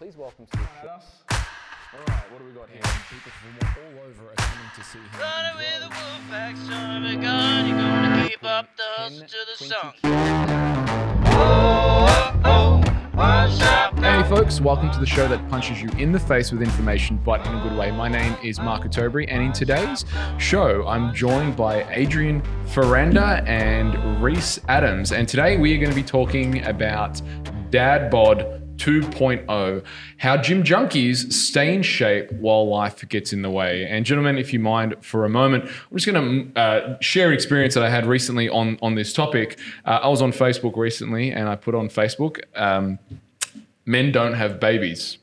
Please welcome to the At us. All right, what do we got here? People from all over are coming to see him. Running with a wolf pack, son of a gun. You're gonna keep up the hustle to the song. Oh, oh, oh. Hey folks, welcome to the show that punches you in the face with information, but in a good way. My name is Mark Otobri, and in today's show, I'm joined by Adrian Ferranda and Reese Adams. And today we are going to be talking about Dad Bod 2.0, how gym junkies stay in shape while life gets in the way. And gentlemen, if you mind for a moment, I'm just going to uh, share an experience that I had recently on on this topic. Uh, I was on Facebook recently, and I put on Facebook. Um, men don't have babies.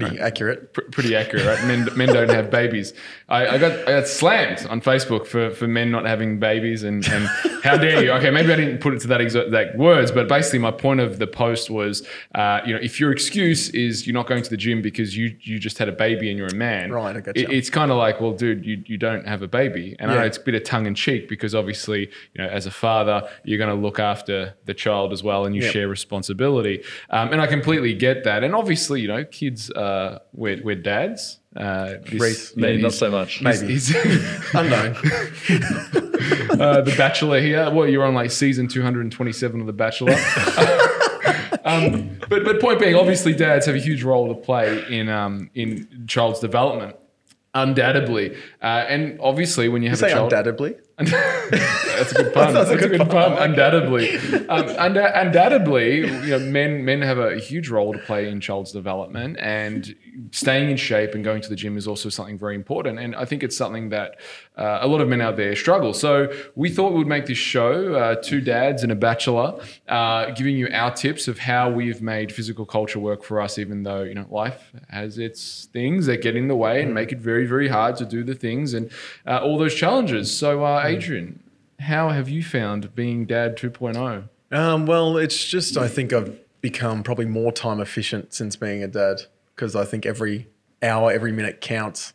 Pretty accurate. Pr- pretty accurate, right? Men, men don't have babies. I, I got I got slammed on Facebook for, for men not having babies, and, and how dare you? Okay, maybe I didn't put it to that exact that words, but basically my point of the post was, uh, you know, if your excuse is you're not going to the gym because you you just had a baby and you're a man, Right, I gotcha. it- it's kind of like, well, dude, you, you don't have a baby, and I know it's a bit of tongue in cheek because obviously, you know, as a father, you're going to look after the child as well, and you Yep. share responsibility, um, and I completely get that, and obviously, you know, kids, uh, we're, we're dads. Uh, Reese, you know, not so much. Maybe. he's- Unknown. uh, the Bachelor here. Well, you're on like season 227 of The Bachelor. um, but but point being, obviously, dads have a huge role to play in um, in child's development, undoubtedly. Uh, and obviously, when you have Say a child, undoubtedly. That's a good pun. That's, a good, pun. Undoubtedly, um, undoubtedly, you know, men men have a huge role to play in child's development, and staying in shape and going to the gym is also something very important. And I think it's something that uh, a lot of men out there struggle. So we thought we would make this show, uh, two dads and a bachelor, uh, giving you our tips of how we've made physical culture work for us, even though you know life has its things that get in the way and make it very very hard to do the things and uh, all those challenges. So uh, Adrian, how have you found being dad oh? 2.0? Um, well, it's just I think I've become probably more time efficient since being a dad because I think every hour, every minute counts.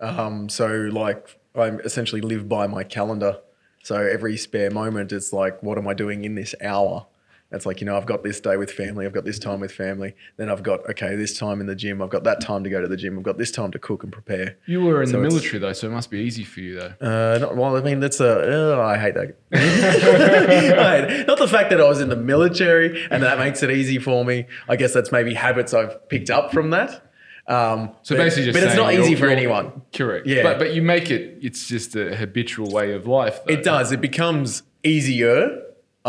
Um, so like I essentially live by my calendar. So every spare moment, it's like, what am I doing in this hour? It's like, you know, I've got this day with family, I've got this time with family. Then I've got, okay, this time in the gym, I've got that time to go to the gym, I've got this time to cook and prepare. You were in So the military though, so it must be easy for you though. Uh, not, well, I mean, that's a. Uh, I hate that. Right. Not the fact that I was in the military and that makes it easy for me. I guess that's maybe habits I've picked up from that. Um, So but, basically, just but it's not easy for anyone. Correct. Yeah. But but you make it. It's just a habitual way of life. Though. It does. It becomes easier,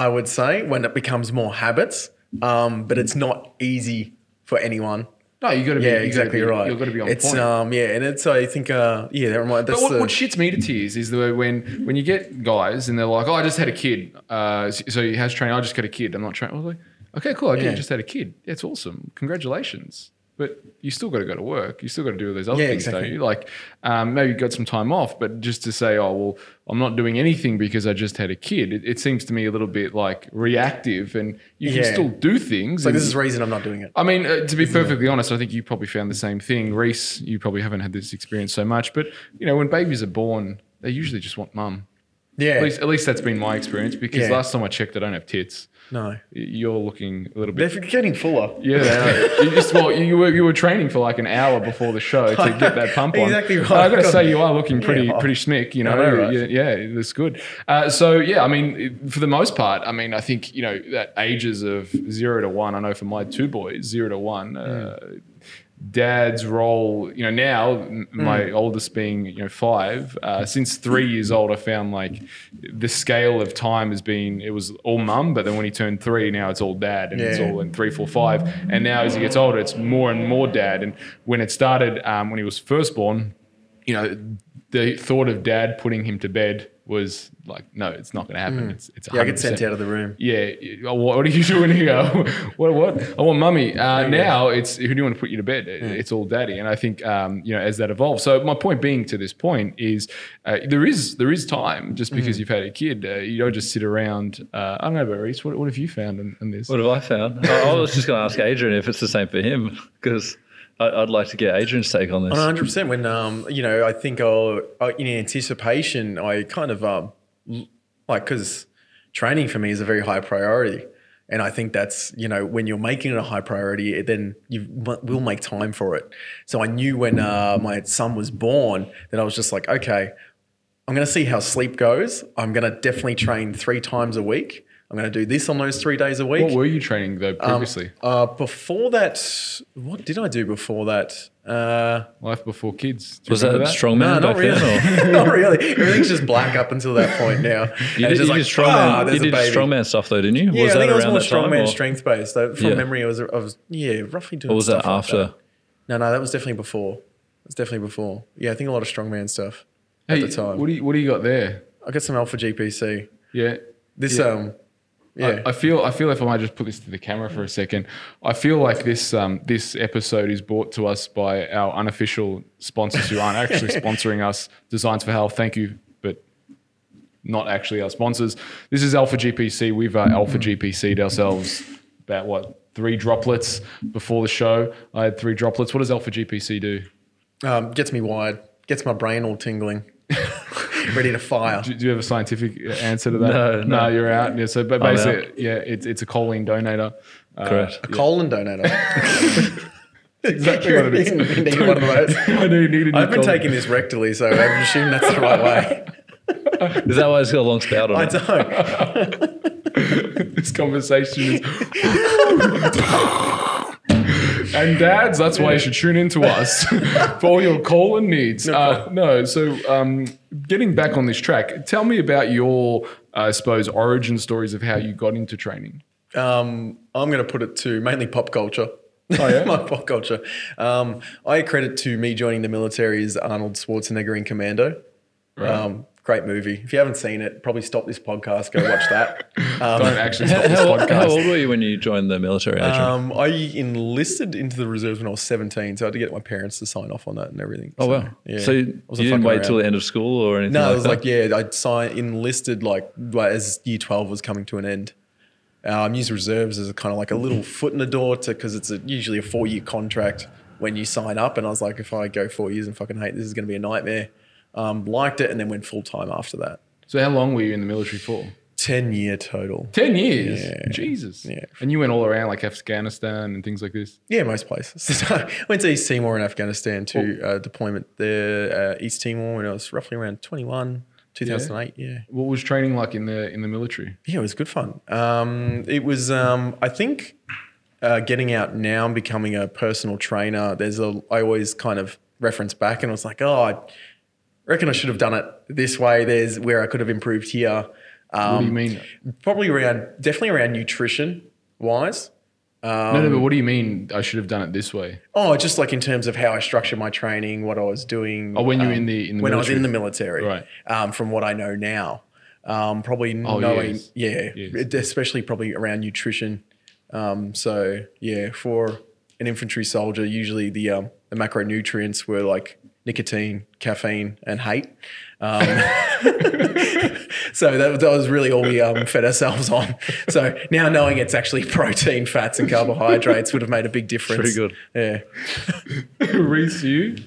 I would say, when it becomes more habits. Um, but it's not easy for anyone. No, you got to be. Yeah, you gotta exactly be- right. You've got to be on it's, point. Um, yeah, and it's I think uh, yeah, that remind, But what, the, what shits me to tears is the when when you get guys and they're like, "Oh, I just had a kid." Uh, so he has training. I just got a kid. I'm not training. I was like, "Okay, cool. Okay, Yeah. you just had a kid. That's awesome. Congratulations." But you still got to go to work. You still got to do all those other Yeah, things, don't exactly. you? Like um, maybe you got some time off, but just to say, "Oh, well, I'm not doing anything because I just had a kid," it, it seems to me a little bit like reactive. And you can still do things. and- this is the reason I'm not doing it. I mean, uh, to be perfectly honest, I think you probably found the same thing. Reese, you probably haven't had this experience so much, but you know, when babies are born, they usually just want mum. Yeah, At least, at least that's been my experience. Because Yeah. last time I checked, I don't have tits. No, You're looking a little bit. they're getting fuller. Yeah, they are. you just well, you were you were training for like an hour before the show to get that pump on. Exactly right. I got to say, you are looking pretty Yeah. pretty smick. You know, I know, right? yeah, yeah, that's good. Uh, so yeah, I mean, for the most part, I mean, I think you know that ages of zero to one. I know for my two boys, zero to one. Uh, dad's role you know now m- my oldest being you know five uh, since three years old i found like the scale of time has been it was all mum but then when he turned three now it's all dad and it's all in three four five. And now as he gets older it's more and more dad. And when it started um, when he was first born you know the thought of dad putting him to bed was like no it's not going to happen it's it's Mm. Yeah, I get sent out of the room. Yeah, oh, what, what are you doing here? what? What? I want mummy. Uh, now it's who do you want to put you to bed? It's all daddy, and I think um, you know as that evolves. So my point being to this point is uh, there is there is time just because you've had a kid. Uh, you don't just sit around. Uh, I don't know, about Reese. What, what have you found in, in this? What have I found? I, I was just going to ask Adrian if it's the same for him because I'd like to get Adrian's take on this. One hundred percent. When um, you know, I think I'll, in anticipation, I kind of um, like because training for me is a very high priority. And I think that's, you know, when you're making it a high priority, it then you will make time for it. So I knew when uh, my son was born that I was just like, okay, I'm going to see how sleep goes. I'm going to definitely train three times a week. I'm going to do this on those three days a week. What were you training though Um, previously? uh, before that, what did I do before that? Uh, Life before kids. Do Was that, remember strongman no, not back then? really. not really. Everything's just black up until that point now. You And did, it's just you like, did strongman, ah, you did strongman stuff though, didn't you? Yeah, was I that think I was more strongman strength based. Though, from Yeah. memory, I was, I was yeah roughly doing. Or was that stuff like after? No, no, that was definitely before. It was definitely before. Yeah, I think a lot of strongman stuff at the time. What do you What do you got there? I got some alpha GPC. Yeah. This Yeah. um, yeah. I, I feel I feel if I might just put this to the camera for a second, I feel like this um, this episode is brought to us by our unofficial sponsors who aren't actually sponsoring us. Designs for Health, thank you, but not actually our sponsors. This is Alpha GPC. We've uh, Alpha GPC'd ourselves about what three droplets before the show. I had three droplets. What does Alpha GPC do? um, gets me wired. Gets my brain all tingling. Ready to fire. Do, do you have a scientific answer to that? No, no. you're out. Yeah, so but basically, yeah, it's it's a choline donator. Uh, Correct. A colon donator. exactly what it is. You need one of those. I do need a new I've been colon. taking this rectally, so I assume that's the right way. Is that why it's got a long spout on I it? don't. this conversation is. and dads, that's why you should tune in to us for all your colon needs. Uh, no, so um, getting back on this track, tell me about your, I suppose, origin stories of how you got into training. Um, I'm going to put it to mainly pop culture. Oh, yeah? My pop culture. Um, I credit to me joining the military as Arnold Schwarzenegger in Commando. Um, great movie. If you haven't seen it, probably stop this podcast, go watch that. Um, Don't actually How, stop this podcast. how old were you when you joined the military, Adrian? um, I enlisted into the reserves when I was 17, so I had to get my parents to sign off on that and everything. oh, So, wow. Yeah. So you, wasn't you didn't fucking wait till the end of school or anything No, like it was that? like yeah, I'd sign enlisted like like, as year twelve was coming to an end. Um, used reserves as a kind of like a little foot in the door to because it's a, usually a four year contract when you sign up. And I was like, if I go four years and fucking hate this is going to be a nightmare. Um, liked it and then went full time after that. So how long were you in the military for? Ten year total. 10 years. Yeah. Jesus. Yeah. And you went all around like Afghanistan and things like this. Yeah, most places. Went to East Timor in Afghanistan to uh, deployment there. Uh, East Timor when I was roughly around 21, 2008. yeah. What was training like in the in the military? Yeah, it was good fun. Um, it was, um, I think, uh, getting out now and becoming a personal trainer. There's a, I always kind of reference back and I was like, oh, I reckon I should have done it this way. There's where I could have improved here. Um, What do you mean? Probably around, definitely around nutrition wise. no, no, but what do you mean I should have done it this way? Oh, just like in terms of how I structure my training, what I was doing. Oh, when you were um, in the- in the when I was in the military, Right. Um, from what I know now, um, probably Oh, knowing, yes. yeah, Yes. especially probably around nutrition. Um, so yeah, for an infantry soldier, usually the um, the macronutrients were like nicotine, caffeine, and hate. Um, so that, that was really all we um, fed ourselves on. So now knowing it's actually protein, fats, and carbohydrates would have made a big difference. Pretty good. Yeah. Reese, you?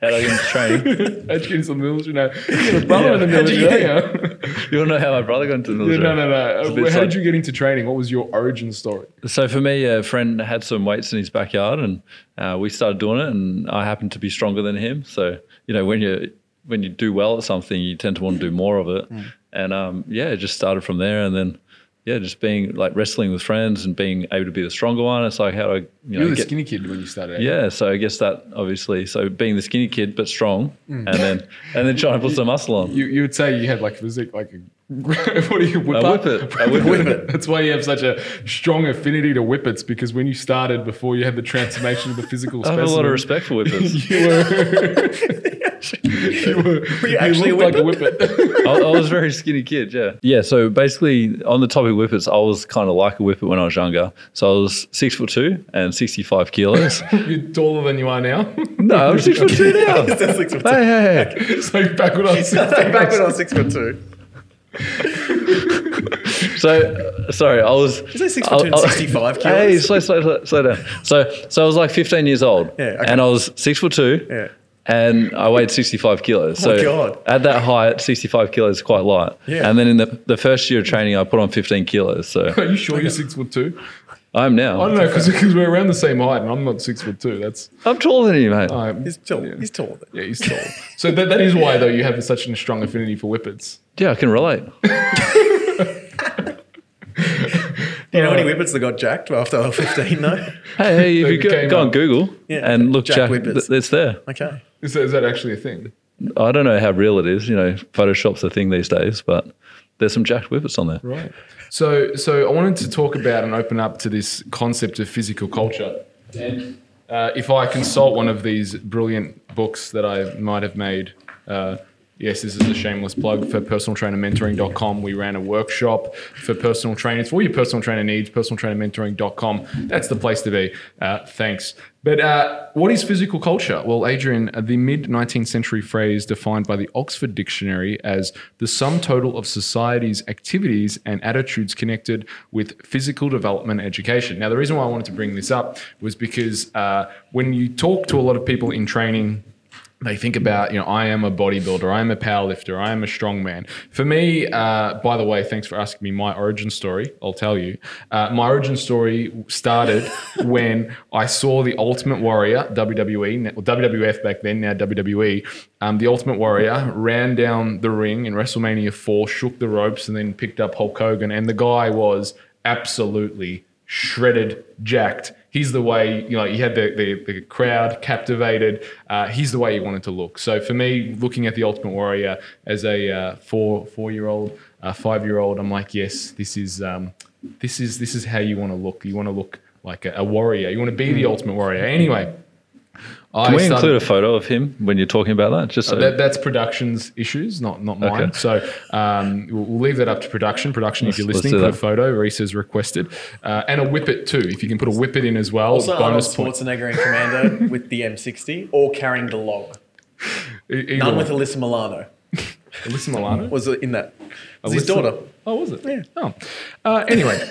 How did I get into training? How'd you get into the military? No, you have a brother in the How'd you military, don't you? You want to know how my brother got into the No, military? no, no. It's no. bit How did you get into training? What was your origin story? So for me, a friend had some weights in his backyard, and uh, we started doing it. And I happened to be stronger than him. So you know, when you when you do well at something, you tend to want to do more of it. Mm. And um, yeah, it just started from there. And then yeah, just being like wrestling with friends and being able to be the stronger one. It's like how do I you You know were the get, skinny kid when you started. Eh? yeah. So I guess that obviously, so being the skinny kid but strong, mm. and then and then trying to put some muscle on. You, you would say you had like physique, like a what do you whip whip it. I whip Whip it. That's why you have such a strong affinity to whippets because when you started before you had the transformation of the physical I have a lot of respect for whippers. you were you were, you actually a looked like a whippet. I, I was a very skinny kid, yeah. Yeah, so basically on the topic of whippets, I was kind of like a whippet when I was younger. So I was six foot two and 65 kilos. You're taller than you are now. no, I'm six foot two now. Six foot two. Hey, hey, hey. so backward on six Back when I was six foot two. So, uh, sorry, I was. Is that six foot two and 65 kilos? Hey, slow, slow, slow, slow down. So, so I was like 15 years old. Yeah, okay. And I was six foot two. Yeah. And I weighed 65 kilos. Oh so God. at that height, 65 kilos is quite light. Yeah. And then in the, the first year of training, I put on 15 kilos. So Are you sure you're six foot two? I'm now. I don't know because we're around the same height, and I'm not six foot two. That's I'm taller than you, mate. um, He's tall. Yeah. He's taller. Yeah, he's tall. so that, that is why though you have such a strong affinity for whippets. yeah, I can relate. Do you know any whippets that got jacked after they were 15 though? Hey, hey, if you go, came go on. Google Yeah. and look, Jack Jack, Whippets. it's there. Okay. Is that, is that actually a thing? I don't know how real it is. You know, Photoshop's a thing these days, but there's some jacked whippets on there. Right. So, so I wanted to talk about and open up to this concept of physical culture. And uh, if I consult one of these brilliant books that I might have made, uh, yes, this is a shameless plug for personaltrainermentoring.com. We ran a workshop for personal trainers, for your personal trainer needs, personaltrainermentoring.com. That's the place to be. Uh, thanks. But uh, what is physical culture? Well, Adrian, the mid 19th century phrase defined by the Oxford Dictionary as the sum total of society's activities and attitudes connected with physical development education. Now, the reason why I wanted to bring this up was because uh, when you talk to a lot of people in training, they think about, you know, I am a bodybuilder, I am a powerlifter, I am a strongman. For me, uh, by the way, thanks for asking me my origin story. I'll tell you. Uh, my origin story started when I saw the Ultimate Warrior, WWE, WWF back then, now WWE. Um, the Ultimate Warrior ran down the ring in WrestleMania 4, shook the ropes, and then picked up Hulk Hogan. And the guy was absolutely shredded, jacked. He's the way, you know, he had the, the, the crowd captivated. Uh, he's the way he wanted to look. So for me, looking at the Ultimate Warrior as a uh, four four year old, uh, five year old, I'm like, yes, this is um, this is this is how you want to look. You want to look like a, a warrior. You want to be the Ultimate Warrior. Anyway, I Can we started- include a photo of him when you're talking about that? Just so, that, that's production's issues, not not mine. Okay. So um, we'll, we'll leave that up to production. Production, if Let's- you're listening, do put a photo. Reese has requested, uh, and a whippet too. If you can put a whippet in as well, Also, Arnold bonus point. Schwarzenegger and Commando with the M60 or carrying the log. Either None one. with Alyssa Milano. Alyssa Milano. Was it in that? Was his daughter. Oh, was it? Yeah. Oh, uh, anyway,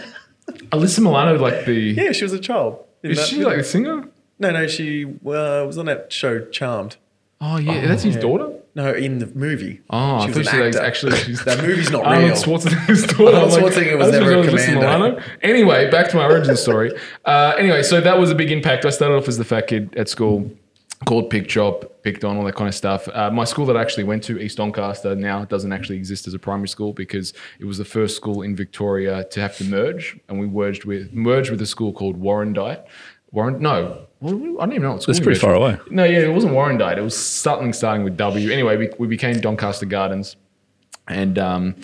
Alyssa Milano, like the. Yeah, she was a child. Is that she like a singer? No, no, she uh, was on that show Charmed. Oh yeah, that's his daughter. No, in the movie. Oh, I she thought was she was actually she's that movie's not Arnold real. Schwarzenegger's daughter. Arnold Schwarzenegger was never a. Milano. Anyway, back to my origin story. Uh, anyway, so that was a big impact. I started off as the fat kid at school, called Pick Chop, picked on all that kind of stuff. Uh, my school that I actually went to, East Doncaster, now doesn't actually exist as a primary school because it was the first school in Victoria to have to merge, and we merged with merged with a school called Warrandyte. Warren, no, Well, I don't even know what school. We pretty far away. No, yeah, it wasn't Warrandyte. It was something starting with W. Anyway, we, we became Doncaster Gardens. And um,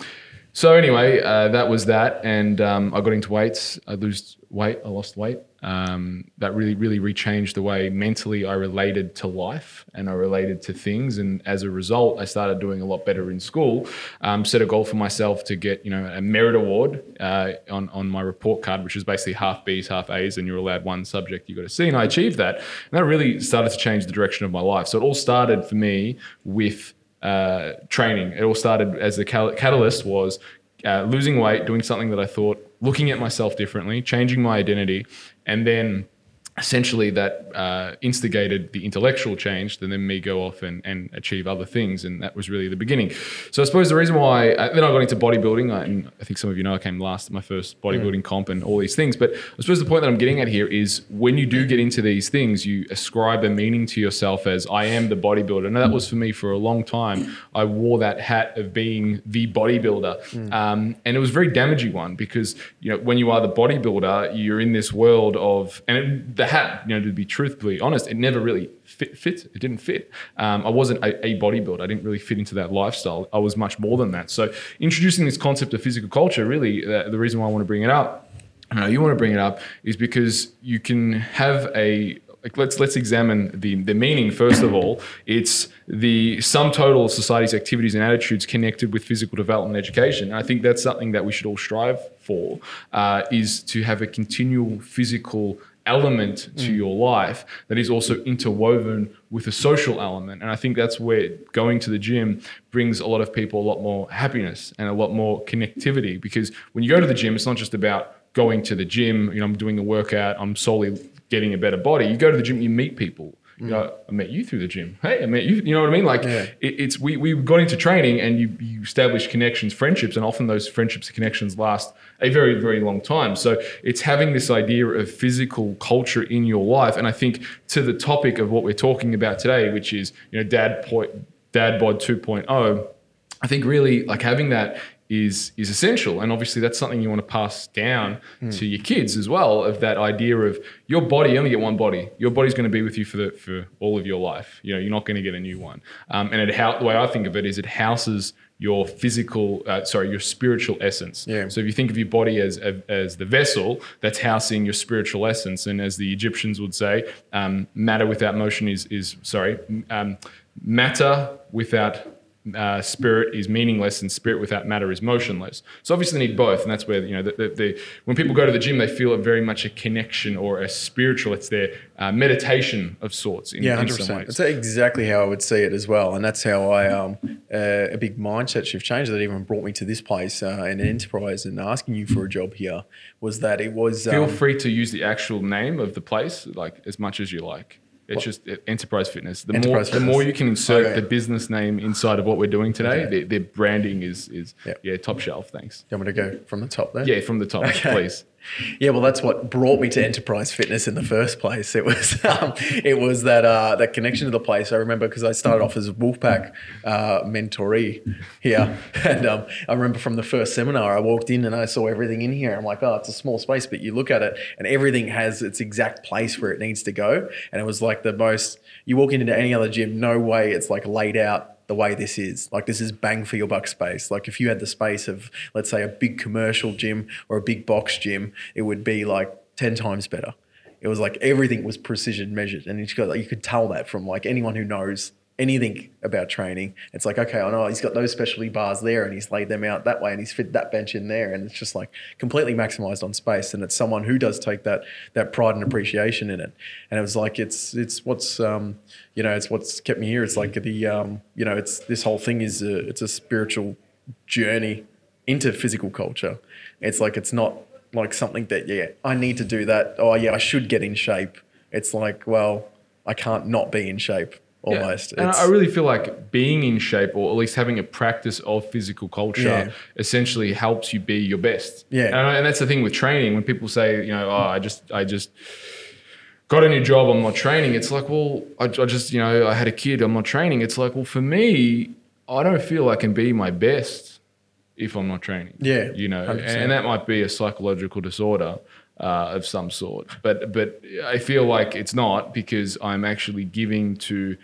so anyway, uh, that was that. And um, I got into weights. I lost weight. I lost weight. Um, that really, really rechanged the way mentally I related to life and I related to things. And as a result, I started doing a lot better in school. Um, set a goal for myself to get, you know, a merit award uh, on on my report card, which is basically half B's, half A's, and you're allowed one subject you got to see. And I achieved that. And that really started to change the direction of my life. So it all started for me with uh, training. It all started as the catalyst was uh, losing weight, doing something that I thought, looking at myself differently, changing my identity, and then essentially that uh, instigated the intellectual change and then me go off and, and achieve other things and that was really the beginning. So i suppose the reason why uh, then i got into bodybuilding I, and i think some of you know i came last at my first bodybuilding comp and all these things but i suppose the point that i'm getting at here is when you do get into these things you ascribe a meaning to yourself as i am the bodybuilder. And that was for me for a long time. I wore that hat of being the bodybuilder. Um, and it was a very damaging one because you know when you are the bodybuilder you're in this world of and it, the hat you know to be truthfully honest it never really fit, fit it didn't fit um, i wasn't a, a bodybuilder i didn't really fit into that lifestyle i was much more than that so introducing this concept of physical culture really uh, the reason why i want to bring it up uh, you want to bring it up is because you can have a like let's let's examine the the meaning first of all. It's the sum total of society's activities and attitudes connected with physical development and education. And I think that's something that we should all strive for. Uh, is to have a continual physical element to mm. your life that is also interwoven with a social element. And I think that's where going to the gym brings a lot of people a lot more happiness and a lot more connectivity. Because when you go to the gym, it's not just about going to the gym, you know, I'm doing a workout, I'm solely getting a better body. You go to the gym, you meet people. You mm. know, I met you through the gym. Hey, I met you. You know what I mean? Like Yeah. it, it's we we got into training and you you establish connections, friendships, and often those friendships and connections last a very very long time. So it's having this idea of physical culture in your life, and I think to the topic of what we're talking about today, which is you know dad point dad bod 2.0. I think really like having that is is essential, and obviously that's something you want to pass down to your kids as well. Of that idea of your body, you only get one body. Your body's going to be with you for the for all of your life. You know, you're not going to get a new one. Um, and it how the way I think of it is it houses your physical, uh, sorry, your spiritual essence. Yeah. So if you think of your body as as the vessel that's housing your spiritual essence, and as the Egyptians would say, um, matter without motion is is sorry, um, matter without uh, spirit is meaningless and spirit without matter is motionless. So obviously they need both, and that's where you know the, the, the, when people go to the gym, they feel it very much a connection or a spiritual. It's their uh, meditation of sorts. In, Yeah, hundred percent. That's exactly how I would see it as well, and that's how I um uh, a big mindset shift change that even brought me to this place uh, in an enterprise and asking you for a job here was that it was Feel um, free to use the actual name of the place, like as much as you like. It's just uh, Enterprise Fitness. The Enterprise more, the more you can insert Okay. the business name inside of what we're doing today, Okay. their, their branding is is Yep. yeah top shelf. Thanks. You want me to go from the top there? Yeah, from the top, Okay. please. Yeah, well, that's what brought me to Enterprise Fitness in the first place. It was um, it was that uh, that connection to the place. I remember because I started off as a Wolfpack uh, mentoree here, and um, I remember from the first seminar, I walked in and I saw everything in here. I'm like, oh, it's a small space, but you look at it and everything has its exact place where it needs to go. And it was like the most. You walk into any other gym, no way it's like laid out the way this is. Like this is bang for your buck space. Like if you had the space of let's say a big commercial gym or a big box gym, it would be like 10 times better. It was like everything was precision measured and you could, like, you could tell that from like anyone who knows anything about training. It's like, okay, I know he's got those specialty bars there and he's laid them out that way and he's fit that bench in there and it's just like completely maximized on space and it's someone who does take that that pride and appreciation in it. And it was like it's it's what's um you know, it's what's kept me here. It's like the um you know, it's this whole thing is a, it's a spiritual journey into physical culture. It's like it's not like something that yeah, I need to do that. Oh yeah, I should get in shape. It's like, well, I can't not be in shape Yeah. almost. And It's- I really feel like being in shape or at least having a practice of physical culture Yeah. essentially helps you be your best. Yeah. And, and that's the thing with training. When people say, you know, oh, I just, I just got a new job, I'm not training. It's like, well, I, I just, you know, I had a kid, I'm not training. It's like, well, for me, I don't feel I can be my best if I'm not training. Yeah, You know, 100%. and that might be a psychological disorder. Uh, of some sort, but but I feel like it's not because I'm actually giving to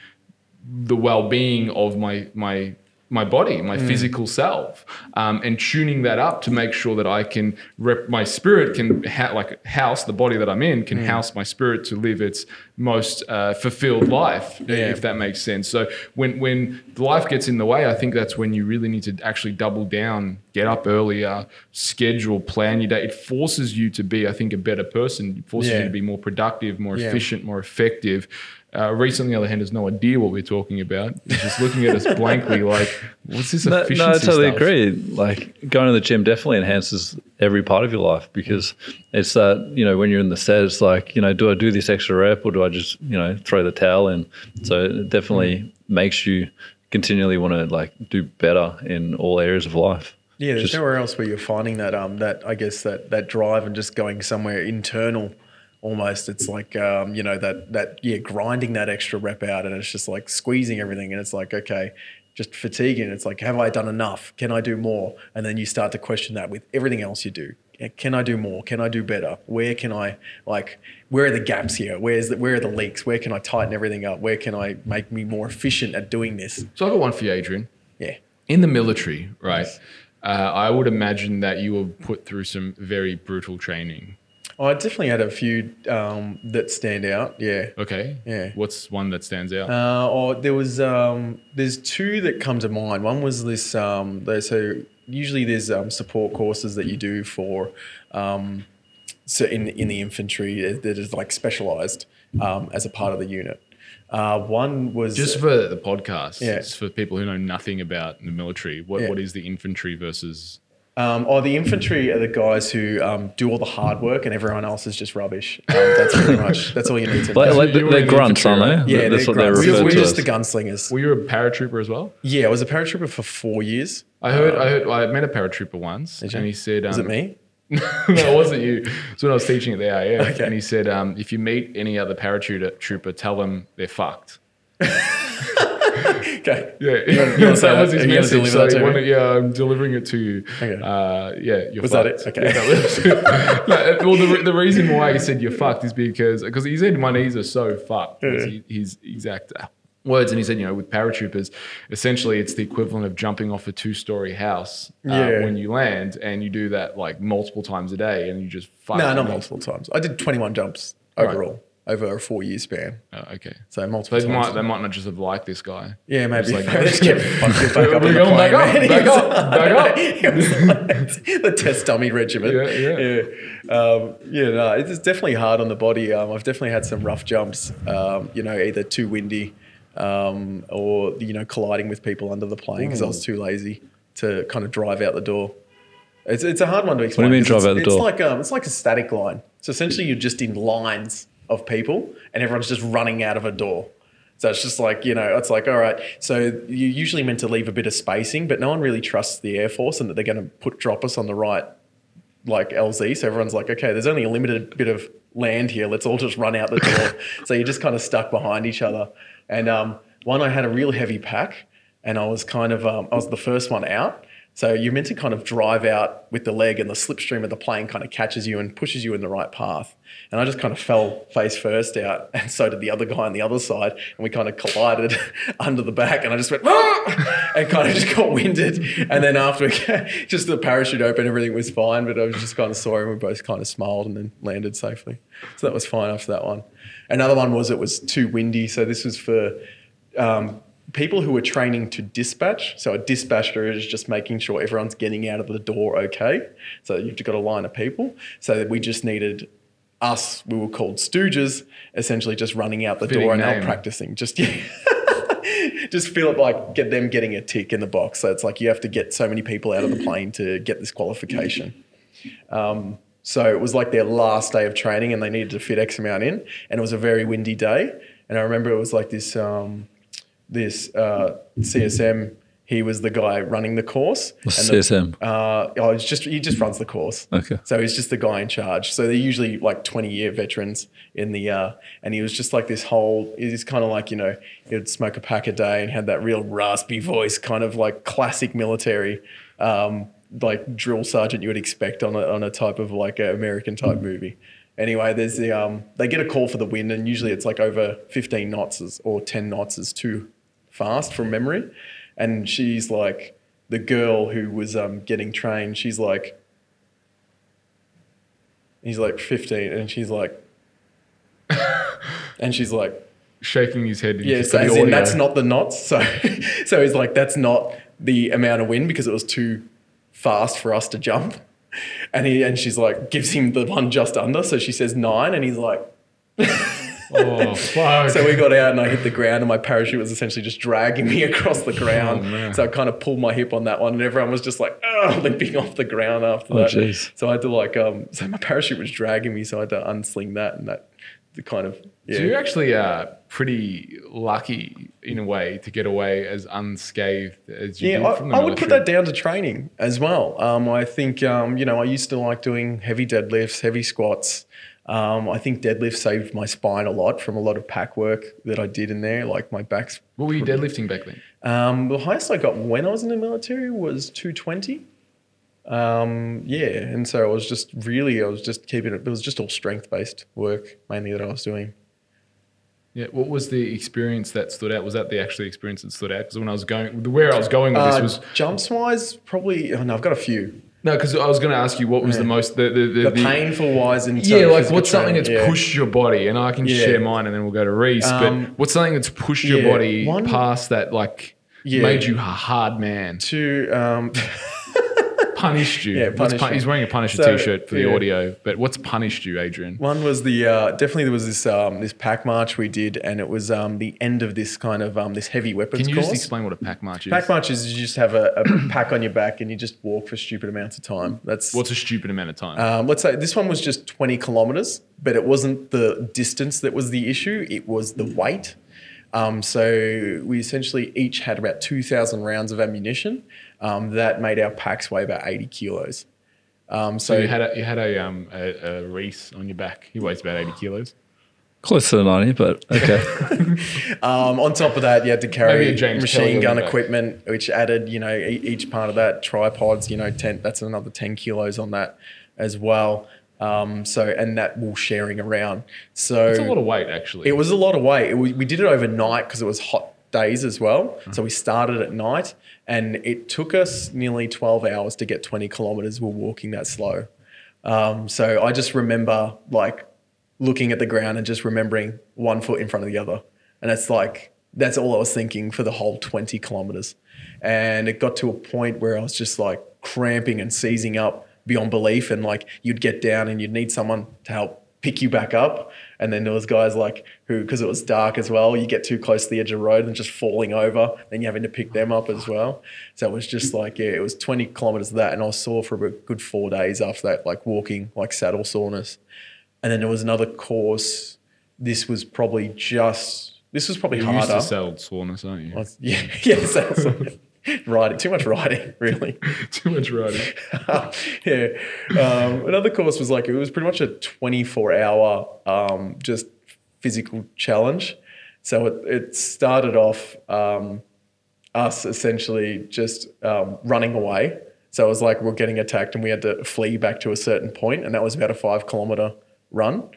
the well-being of my my my body, my Mm. physical self, um, and tuning that up to make sure that I can rep my spirit can ha- like house the body that I'm in can Mm. house my spirit to live its most uh, fulfilled life, Yeah. if that makes sense. So when when life gets in the way, I think that's when you really need to actually double down, get up earlier, schedule, plan your day. It forces you to be, I think, a better person. It forces Yeah. you to be more productive, more Yeah. efficient, more effective. Uh, Reese, on the other hand, has no idea what we're talking about. He's just looking at us blankly, like, "What's this No, efficiency no, I totally stuff?" agree. Like going to the gym definitely enhances every part of your life because it's that you know when you're in the set, it's like you know, do I do this extra rep or do I just you know throw the towel in? So it definitely makes you continually want to like do better in all areas of life. Yeah, there's Just- nowhere else where you're finding that um that I guess that that drive and just going somewhere internal almost. It's like um, you know, that that yeah, grinding that extra rep out and it's just like squeezing everything and it's like, okay, just fatiguing. It's like, have I done enough? Can I do more? And then you start to question that with everything else you do. Can I do more? Can I do better? Where can I like? Where are the gaps here? Where's the, where are the leaks? Where can I tighten everything up? Where can I make me more efficient at doing this? So I got one for you, Adrian. Yeah, In the military, right? Uh, I would imagine that you were put through some very brutal training. Oh, I definitely had a few um, that stand out. Yeah. Okay. Yeah. What's one that stands out? Uh, or there was um, there's two that come to mind. One was this. Um, so usually there's um, support courses that you do for um, so in in the infantry that is like specialized um, as a part of the unit. Uh, one was Just for the podcast, Yeah. it's for people who know nothing about the military, what, Yeah. what is the infantry versus Um, or the infantry are the guys who um, do all the hard work, and everyone else is just rubbish. Um, that's pretty much that's all you need to know. Like, like, you were they're grunts, aren't they? yeah, that's they're what they're grunts. referred We're just as. the gunslingers. Were you a paratrooper as well? Yeah, I was a paratrooper for four years. I heard, I heard, I met a paratrooper once, you? and he said, um, Was it me? no, it wasn't you. So when I was teaching at the AIF, Okay. and he said, um, if you meet any other paratrooper, trooper, tell them they're fucked. Okay. Yeah, say that was his message. So that to he me? wanted- yeah, I'm delivering it to you. Okay. Uh, yeah, you're Was that it? Okay. Yeah, that No, well, the, the reason why he said you're fucked is because because he said my knees are so fucked. Yeah. he- his exact words, and he said, you know, with paratroopers, essentially it's the equivalent of jumping off a two-story house uh, Yeah. when you land, and you do that like multiple times a day, and you just fuck. No, your not multiple times. I did 21 jumps Right. Over a four year span. Oh, okay. So So multiple they times. might they might not just have liked this guy. yeah, maybe. It's like- just back up We're going back up, back up, back up. Like the test dummy regiment. Yeah, yeah. yeah. Um, yeah, no, it's definitely hard on the body. Um, I've definitely had some rough jumps. Um, you know, either too windy um, or you know colliding with people under the plane because I was too lazy to kind of drive out the door. It's, it's a hard one to explain. What do you mean drive out the it's door? Like um, it's like a static line. So essentially, you're just in lines of people, and everyone's just running out of a door. So it's just like you know, it's like all right. So you're usually meant to leave a bit of spacing, but no one really trusts the air force and that they're going to put drop us on the right like LZ. So everyone's like, okay, there's only a limited bit of land here. Let's all just run out the door. so you're just kind of stuck behind each other. And um, one, I had a real heavy pack, and I was kind of um, I was the first one out. So you're meant to kind of drive out with the leg, and the slipstream of the plane kind of catches you and pushes you in the right path. And I just kind of fell face first out, and so did the other guy on the other side, and we kind of collided under the back, and I just went "Ah!" and kind of just got winded. And then after, just the parachute opened, everything was fine, but I was just kind of sorry, and we both kind of smiled and then landed safely. So that was fine after that one. Another one was it was too windy, so this was for um, people who were training to dispatch. So a dispatcher is just making sure everyone's getting out of the door okay. So you've got a line of people. So we just needed us, we were called stooges, essentially just running out the Fitting door and name. out practicing. Just yeah. just feel it like get them getting a tick in the box. So it's like you have to get so many people out of the plane to get this qualification. Um, so it was like their last day of training, and they needed to fit X amount in, and it was a very windy day. And I remember it was like this um, this uh, CSM. He was the guy running the course. What's and the- CSM? uh, oh, it's just he just runs the course. Okay. So he's just the guy in charge. So they're usually like twenty year veterans in the uh, and he was just like this whole. He's kind of like you know he'd smoke a pack a day and had that real raspy voice, kind of like classic military. Um, like drill sergeant you would expect on a, on a type of like a American type movie. Anyway, there's the um, they get a call for the wind, and usually it's like over 15 knots is, or 10 knots is too fast from memory. And she's like, the girl who was um, getting trained, she's like, he's like 15, and she's like, and she's like, Shaking his head. yeah, so as in that's not the knots. So, so he's like, that's not the amount of wind because it was too fast for us to jump. And he and she's like, gives him the one just under. So she says nine, and he's like, Oh fuck! so we got out and I hit the ground, and my parachute was essentially just dragging me across the ground. Oh, so I kind of pulled my hip on that one, and everyone was just like, oh, limping off the ground after Oh, that. jeez. So I had to like, um, so my parachute was dragging me, so I had to unsling that, and that the kind of yeah. So you're actually uh, pretty lucky in a way to get away as unscathed as you Yeah, did I, from the I would put that down to training as well. Um, I think, um, you know, I used to like doing heavy deadlifts, heavy squats. Um, I think deadlift saved my spine a lot from a lot of pack work that I did in there. Like my back's. What were you deadlifting back then? Um, the highest I got when I was in the military was 220. Um, yeah, and so I was just really, I was just keeping it. It was just all strength based work mainly that I was doing. Yeah. What was the experience that stood out? Was that the actual experience that stood out? Because when I was going, the where I was going with this Uh, was jumps wise, probably. Oh no, I've got a few. No, because I was going to ask you what was the most the the, the, The, painful wise and Yeah, like what's something that's pushed. pushed your body, and I can Yeah. share mine, and then we'll go to Reese. Um, but what's something that's pushed your yeah, body one- past that, like Yeah. made you a hard man? to um, punished you? Yeah, punished pun- he's wearing a Punisher So, t-shirt for the audio, but what's punished you, Adrian? One was the uh, definitely there was this um, this pack march we did, and it was um, the end of this kind of um, this heavy weapons Can you course. just explain what a pack march is? pack march is you just have a, a pack on your back and you just walk for stupid amounts of time. That's What's a stupid amount of time? um, let's say this one was just 20 kilometers, but it wasn't the distance that was the issue, it was the weight. Um, so we essentially each had about 2,000 rounds of ammunition. Um, that made our packs weigh about 80 kilos. Um, so so you had a, you had a um a, a Reese on your back. He weighs about eighty kilos. Close to 90, but okay. Um, on top of that, you had to carry a James Kelly machine gun your back. equipment, which added, you know, e- each part of that tripods, you know, ten. That's another ten kilos on that as well. Um, so and that all sharing around. So It's a lot of weight, actually. it was a lot of weight. It, we, we did it overnight because it was hot days as well. Mm-hmm. So we started at night, and it took us nearly twelve hours to get twenty kilometers. We're walking that slow. Um, so I just remember like looking at the ground and just remembering one foot in front of the other. And it's like, that's all I was thinking for the whole 20 kilometers. And it got to a point where I was just like cramping and seizing up beyond belief. And like you'd get down and you'd need someone to help pick you back up. And then there was guys like who, because it was dark as well, you get too close to the edge of the road and just falling over. Then you're having to pick them up as well. So it was just like, yeah, it was 20 kilometers of that. And I was sore for a good four days after that, like walking, like saddle soreness. And then there was another course. This was probably just, this was probably you used harder. to sell soreness, aren't you? Was- Yeah, yes, that's riding. Too much riding, really. Too much riding. yeah. Um, another course was like it was pretty much a 24 hour um, just physical challenge. So it, it started off um, us essentially just um, running away. So it was like we're getting attacked and we had to flee back to a certain point, and that was about a five kilometer run.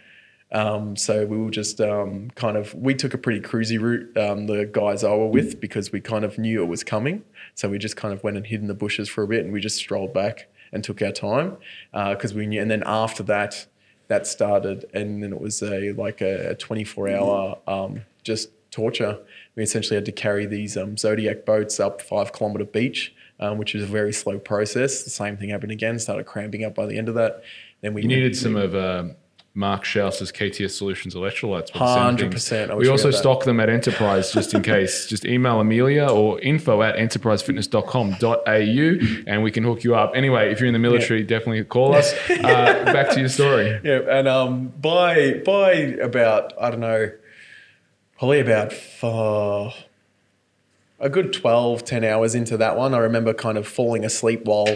Um, so we were just um, kind of we took a pretty cruisy route. Um, the guys I were with because we kind of knew it was coming. So we just kind of went and hid in the bushes for a bit, and we just strolled back and took our time because we knew. And then after that, that started, and then it was a like a 24 hour um, just torture. We essentially had to carry these um, Zodiac boats up five kilometer beach, um, which was a very slow process. The same thing happened again. Started cramping up by the end of that. Then we You needed some of uh, Mark Schaus's KTS Solutions electrolytes. for the same things. 100%. We also stock them at Enterprise just in case. just email Amelia or info at enterprisefitness.com.au and we can hook you up. Anyway, if you're in the military, definitely call us. Uh, back to your story. Yeah, and um, by by about I don't know, probably about uh, a good 12, 10 hours into that one, I remember kind of falling asleep while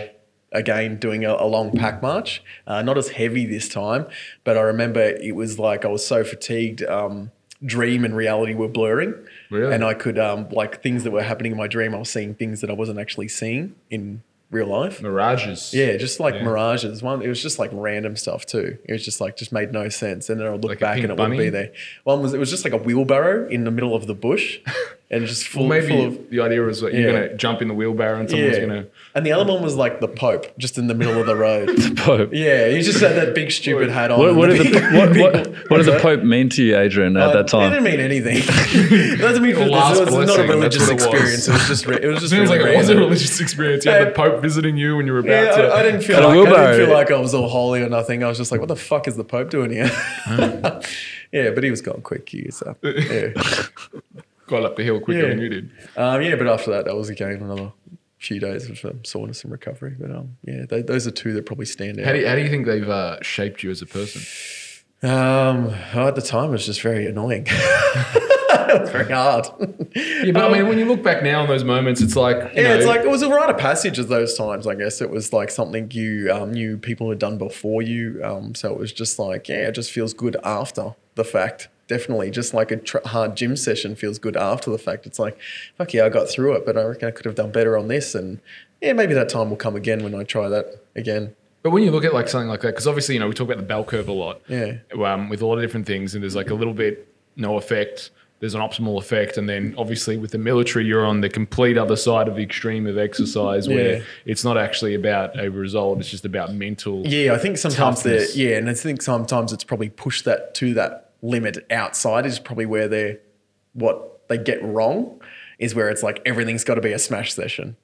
again doing a, a long pack march. Uh, not as heavy this time, but I remember it was like I was so fatigued. Um, dream and reality were blurring, Really? and I could um, like things that were happening in my dream. I was seeing things that I wasn't actually seeing in real life. Mirages. Yeah, just like Yeah. mirages. One, it was just like random stuff too. It was just like just made no sense. And then I would look Like back and it wouldn't be there. One was it was just like a wheelbarrow in the middle of the bush, and just full, Well, maybe full of the idea was that you're Yeah. going to jump in the wheelbarrow and someone's yeah. going to. And the other one was like the Pope, just in the middle of the road. The Pope. yeah, he just had that big stupid hat on. What, and what, did big- the, what, big- what, what did What's the? Pope mean to you, Adrian, at Uh, that time? It didn't mean anything. it doesn't mean The it was not a religious that's what it was. experience. It was just re- it was just Sounds like really it was a religious experience. You had the Pope visiting you when you were about Yeah, to. I, I didn't feel like I didn't feel like I was all holy or nothing. I was just like, what the fuck is the Pope doing here? yeah, but he was gone quick. He was, uh, yeah. Got up the hill quicker Yeah. than you did. Um, yeah, but after that, that was again another few days of um, soreness and recovery. But um, yeah, th- those are two that probably stand out. How do you, how do you think they've uh, shaped you as a person? um, at the time, it was just very annoying. it was very hard. Yeah, but I mean, when you look back now on those moments, it's like you Yeah, know, it's like it was a rite of passage at those times. I guess it was like something you um, knew people had done before you. Um, so it was just like, yeah, it just feels good after the fact. Definitely, just like a tr- hard gym session feels good after the fact. It's like, fuck yeah, I got through it, but I reckon I could have done better on this. And yeah, maybe that time will come again when I try that again. But when you look at like something like that, because obviously you know we talk about the bell curve a lot, Yeah. um, with a lot of different things, and there's like a little bit no effect. There's an optimal effect, and then obviously with the military, you're on the complete other side of the extreme of exercise, where it's not actually about a result; it's just about mental. Yeah, I think sometimes the Toughness. yeah, and I think sometimes it's probably pushed that to that limit outside is probably where they're what they get wrong is where it's like everything's got to be a smash session.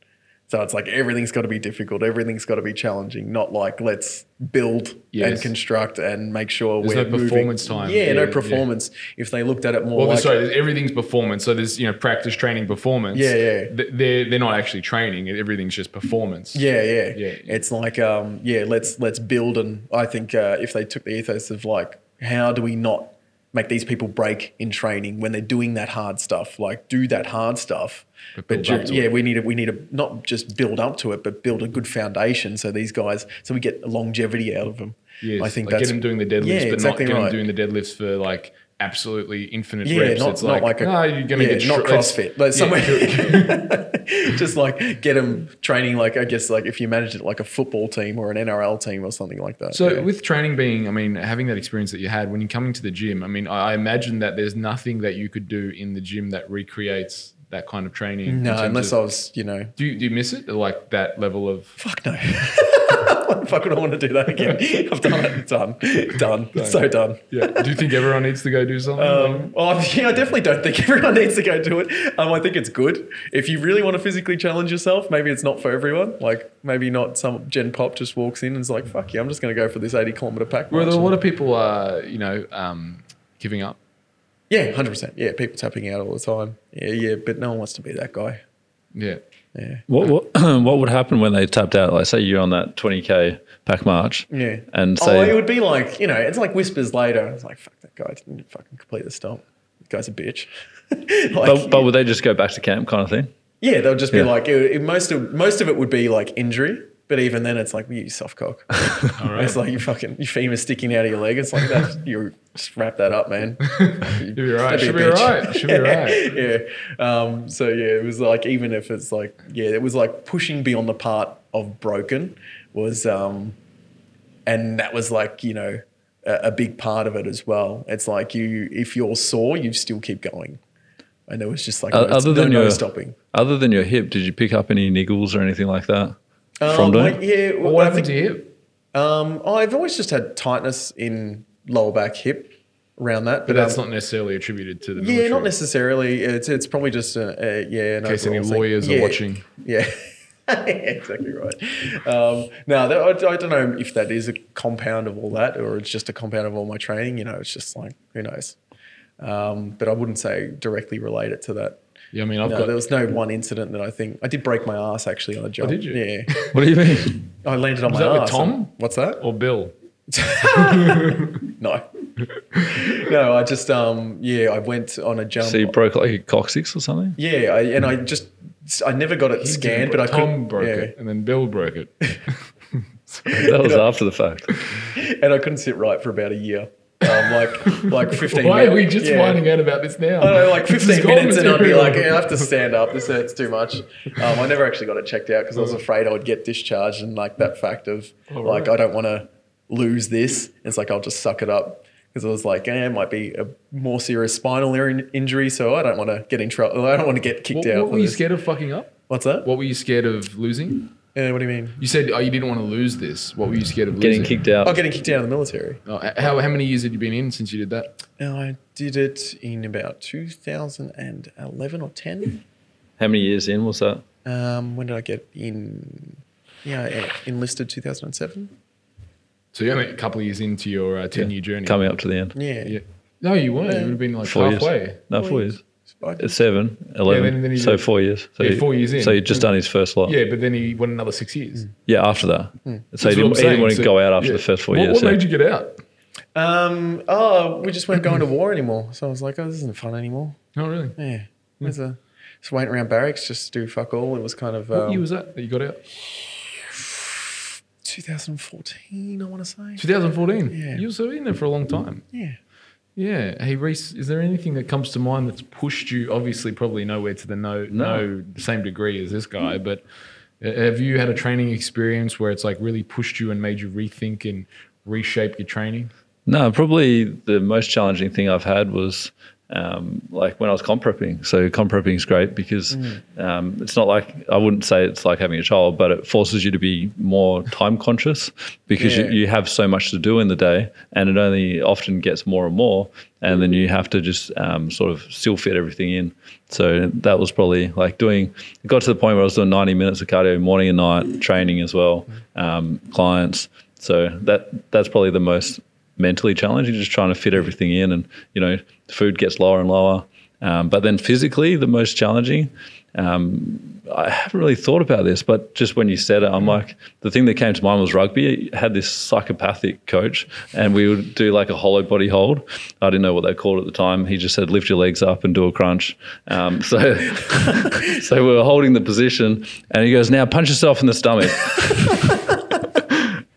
So it's like everything's got to be difficult, everything's got to be challenging, not like let's build and construct and make sure There's we're no moving. performance time. Yeah, Yeah, no yeah. performance. If they looked at it more Well, like sorry, everything's performance. So there's you know practice, training, performance. Yeah, yeah. They're they're not actually training. Everything's just performance. Yeah, yeah, Yeah. It's like, um, yeah, let's let's build, and I think uh, if they took the ethos of like, how do we not make these people break in training when they're doing that hard stuff? Like, do that hard stuff, But but, ju- yeah, it. we need to we need to not just build up to it, but build a good foundation so these guys, so we get longevity out of them. Yes. I think like that's get them doing the deadlifts, Yeah, but exactly not get right. them doing the deadlifts for like absolutely infinite Yeah, reps. not, it's not like, like, a no, you're gonna yeah, get not let's- CrossFit. Like somewhere, just like get them training. Like I guess, like if you managed it like a football team or an NRL team or something like that. So yeah. with training being, I mean, having that experience that you had when you're coming to the gym, I mean, I imagine that there's nothing that you could do in the gym that recreates that kind of training. no, unless of- I was, you know, do you, do you miss it? Like that level of fuck no. Fuck would I want to do that again? I've done it. Done. Done. So done. yeah. Do you think everyone needs to go do something? Um, yeah, I definitely don't think everyone needs to go do it. Um, I think it's good. If you really want to physically challenge yourself, maybe it's not for everyone. Like, maybe not some Gen Pop just walks in and is like, fuck yeah, I'm just going to go for this 80 kilometer pack. Well, march." there a lot of people, uh, you know, um, giving up? Yeah, 100%. Yeah, people tapping out all the time. Yeah, yeah, but no one wants to be that guy. Yeah. Yeah. What what what would happen when they tapped out? Like, say you're on that 20k pack march, Yeah. and oh, it would be like, you know, it's like whispers later. It's like, fuck that guy didn't fucking complete the stomp. That guy's a bitch. like, but, but would they just go back to camp, kind of thing? yeah, they'll just be Yeah. like, it, it- most of most of it would be like injury, but even then, it's like, you soft cock. All right. It's like you fucking your femur sticking out of your leg. It's like that. You just wrap that up, man. You'll be right. That'd Should a be right. Should be right. yeah. Um, so yeah, it was like even if it's like yeah, it was like pushing beyond the part of broken was, um, and that was like you know a, a big part of it as well. It's like you if you're sore, you still keep going, and there was just like O- no, other than no your stopping. other than your hip, did you pick up any niggles or anything like that Um, from doing? like, yeah, Well, well, what I happened think- to you? Um, oh, I've always just had tightness in lower back hip around that, But that's um, not necessarily attributed to the Yeah, not necessarily. It's it's probably just a, a yeah. In case any lawyers are watching. Yeah, exactly right. Um, no, that, I, I don't know if that is a compound of all that or it's just a compound of all my training. You know, it's just like who knows. Um, but I wouldn't say directly relate it to that. Yeah, I mean, I've No, got. there was no one incident that I think I did break my ass actually on a jump. Oh, did you? Yeah, What do you mean? I landed on Was my that with ass. Tom? and- What's that? or Bill. No, no. I just um yeah, I went on a jump. so you broke like a coccyx or something? Yeah, I, and I just I never got it scanned, but I Tom couldn't. broke yeah. it, and then Bill broke it. That was after the fact. and I couldn't sit right for about a year. Um, like like fifteen. Why are we minutes. just Yeah. finding out about this now? I don't know, like 15 minutes, and I'd be like, yeah, I have to stand up. This hurts too much. Um, I never actually got it checked out because I was afraid I would get discharged, and like that fact of Oh, like right. I don't want to lose this. It's like I'll just suck it up because I was like, eh, it might be a more serious spinal injury, so I don't want to get in trouble. I don't want to get kicked What, out. what were you this. scared of fucking up? What's that? What were you scared of losing? Yeah, what do you mean? You said oh, you didn't want to lose this. What were you scared of losing? Getting kicked out. Oh, getting kicked out of the military. Oh, how, how many years had you been in since you did that? And I did it in about 2011 or 10. How many years in was that? Um, when did I get in? Yeah, I enlisted 2007. So you're only a couple of years into your uh, ten year journey. Coming up to the end. Yeah. Yeah. No, you weren't. You would have been like Four halfway. years. No, four years. I seven, 11. then- then he so did- four years. So Yeah, four years in. So he'd just done his first lot. Yeah, but then he went another six years. Yeah, after that. So he That's what didn't, I'm he didn't want to So- go out after yeah. the first four what, years. What yeah. made you get out? Um, oh, we just weren't going to war anymore. So I was like, oh, this isn't fun anymore. Oh, really? Yeah. There's a, just waiting around barracks just to do fuck all. It was kind of What um, year was that that you got out? 2014, I want to say. 2014. Yeah. You were so in there for a long time. Yeah. Yeah. Hey, Reese, is there anything that comes to mind that's pushed you? Obviously, probably nowhere to the no, no. No. same degree as this guy, but uh, have you had a training experience where it's like really pushed you and made you rethink and reshape your training? No, probably the most challenging thing I've had was um, like when I was comp prepping. So comp prepping is great because um, it's not like I wouldn't say it's like having a child, but it forces you to be more time conscious because Yeah. you, you have so much to do in the day, and it only often gets more and more, and then you have to just um, sort of still fit everything in. So that was probably like doing. It got to the point where I was doing 90 minutes of cardio morning and night, training as well, um, clients. So that that's probably the most mentally challenging, just trying to fit everything in, and you know, food gets lower and lower. Um, but then physically, the most challenging. Um, I haven't really thought about this, but just when you said it, I'm like, the thing that came to mind was rugby. It had this psychopathic coach, and we would do like a hollow body hold. I didn't know what they called it at the time. He just said, lift your legs up and do a crunch. Um, so, so we were holding the position, and he goes, now punch yourself in the stomach.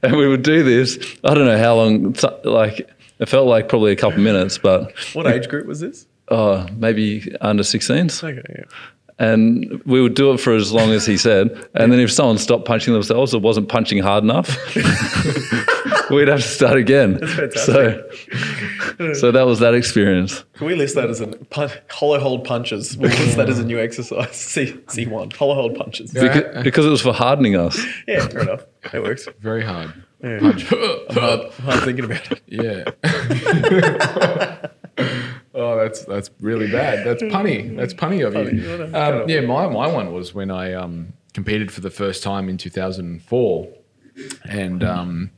and we would do this. I don't know how long. Like it felt like probably a couple minutes, but What age group was this? uh, maybe under 16s. Okay, yeah. And we would do it for as long as he said. And then if someone stopped punching themselves or wasn't punching hard enough, we'd have to start again. So, so that was that experience. Can we list that as a pun- hollow hold punches? We'll list that as a new exercise. C C one hollow hold punches. Yeah, Because, because it was for hardening us. Yeah, fair enough. It works. Very hard. Yeah. Punch. Hard, hard thinking about it. Yeah. Oh, that's that's really bad. That's punny. That's punny of Punny. you. You wanna cut Um, yeah, my, my one was when I um, competed for the first time in 2004, and um,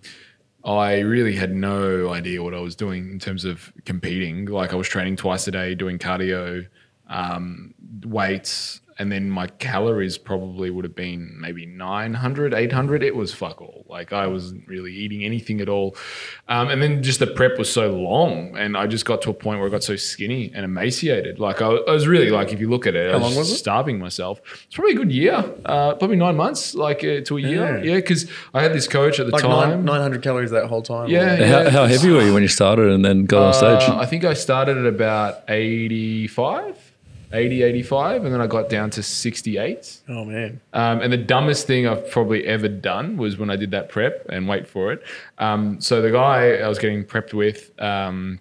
I really had no idea what I was doing in terms of competing. Like I was training twice a day, doing cardio, um, weights, and then my calories probably would have been maybe 900, 800. It was fuck all. Like I wasn't really eating anything at all. Um, and then just the prep was so long, and I just got to a point where I got so skinny and emaciated. Like I, I was really like, if you look at it, I long was it? starving myself. It's probably a good year, uh, probably nine months, like uh, to a year. Yeah. Yeah, because I had this coach at the Like time. nine, 900 calories that whole time. Yeah, yeah. How, how heavy were you when you started and then got on stage? Uh, I think I started at about 85, 80, 85, and then I got down to 68. Oh man. Um, and the dumbest thing I've probably ever done was when I did that prep and wait for it. Um, so the guy I was getting prepped with, um,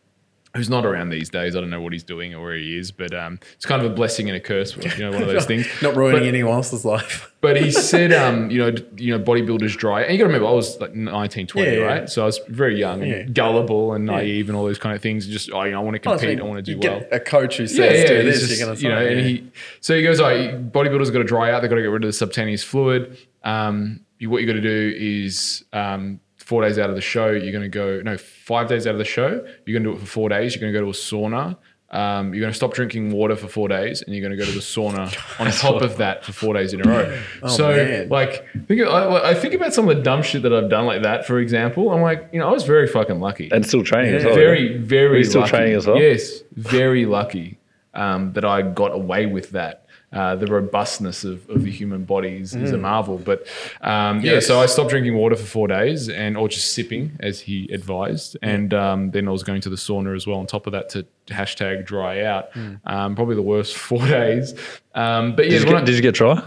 who's not around these days, I don't know what he's doing or where he is, but um, it's kind of a blessing and a curse, you know, one of those things. Not ruining But- anyone else's life. But he said, um, you know, you know, bodybuilders dry. And you got to remember, I was like 19, 20, Yeah, yeah. right? So I was very young and Yeah. gullible and naive and all those kind of things. Just, oh, you know, I want to compete, I want to do well. A coach who says, do this, just, you're going to you know, and he, so he goes, oh, bodybuilders got to dry out. They've got to get rid of the subcutaneous fluid. Um, you, what you got to do is um, four days out of the show, you're going to go, no, five days out of the show, you're going to do it for four days. You're going to go to a sauna. Um, you're going to stop drinking water for four days, and you're going to go to the sauna on top of that for four days in a row. so, Oh, man. like, think of, I, I think about some of the dumb shit that I've done like that. For example, I'm like, you know, I was very fucking lucky and still training as well. very, very Were you still lucky. training as well? Yes, very lucky um, that I got away with that. Uh, the robustness of, of the human body is, is a Mm. marvel. But um, yeah, so I stopped drinking water for four days and or just sipping as he advised. And um, then I was going to the sauna as well on top of that to hashtag dry out. Um, probably the worst four days. Um, but yeah, Mm. Did you, get, did you get dry?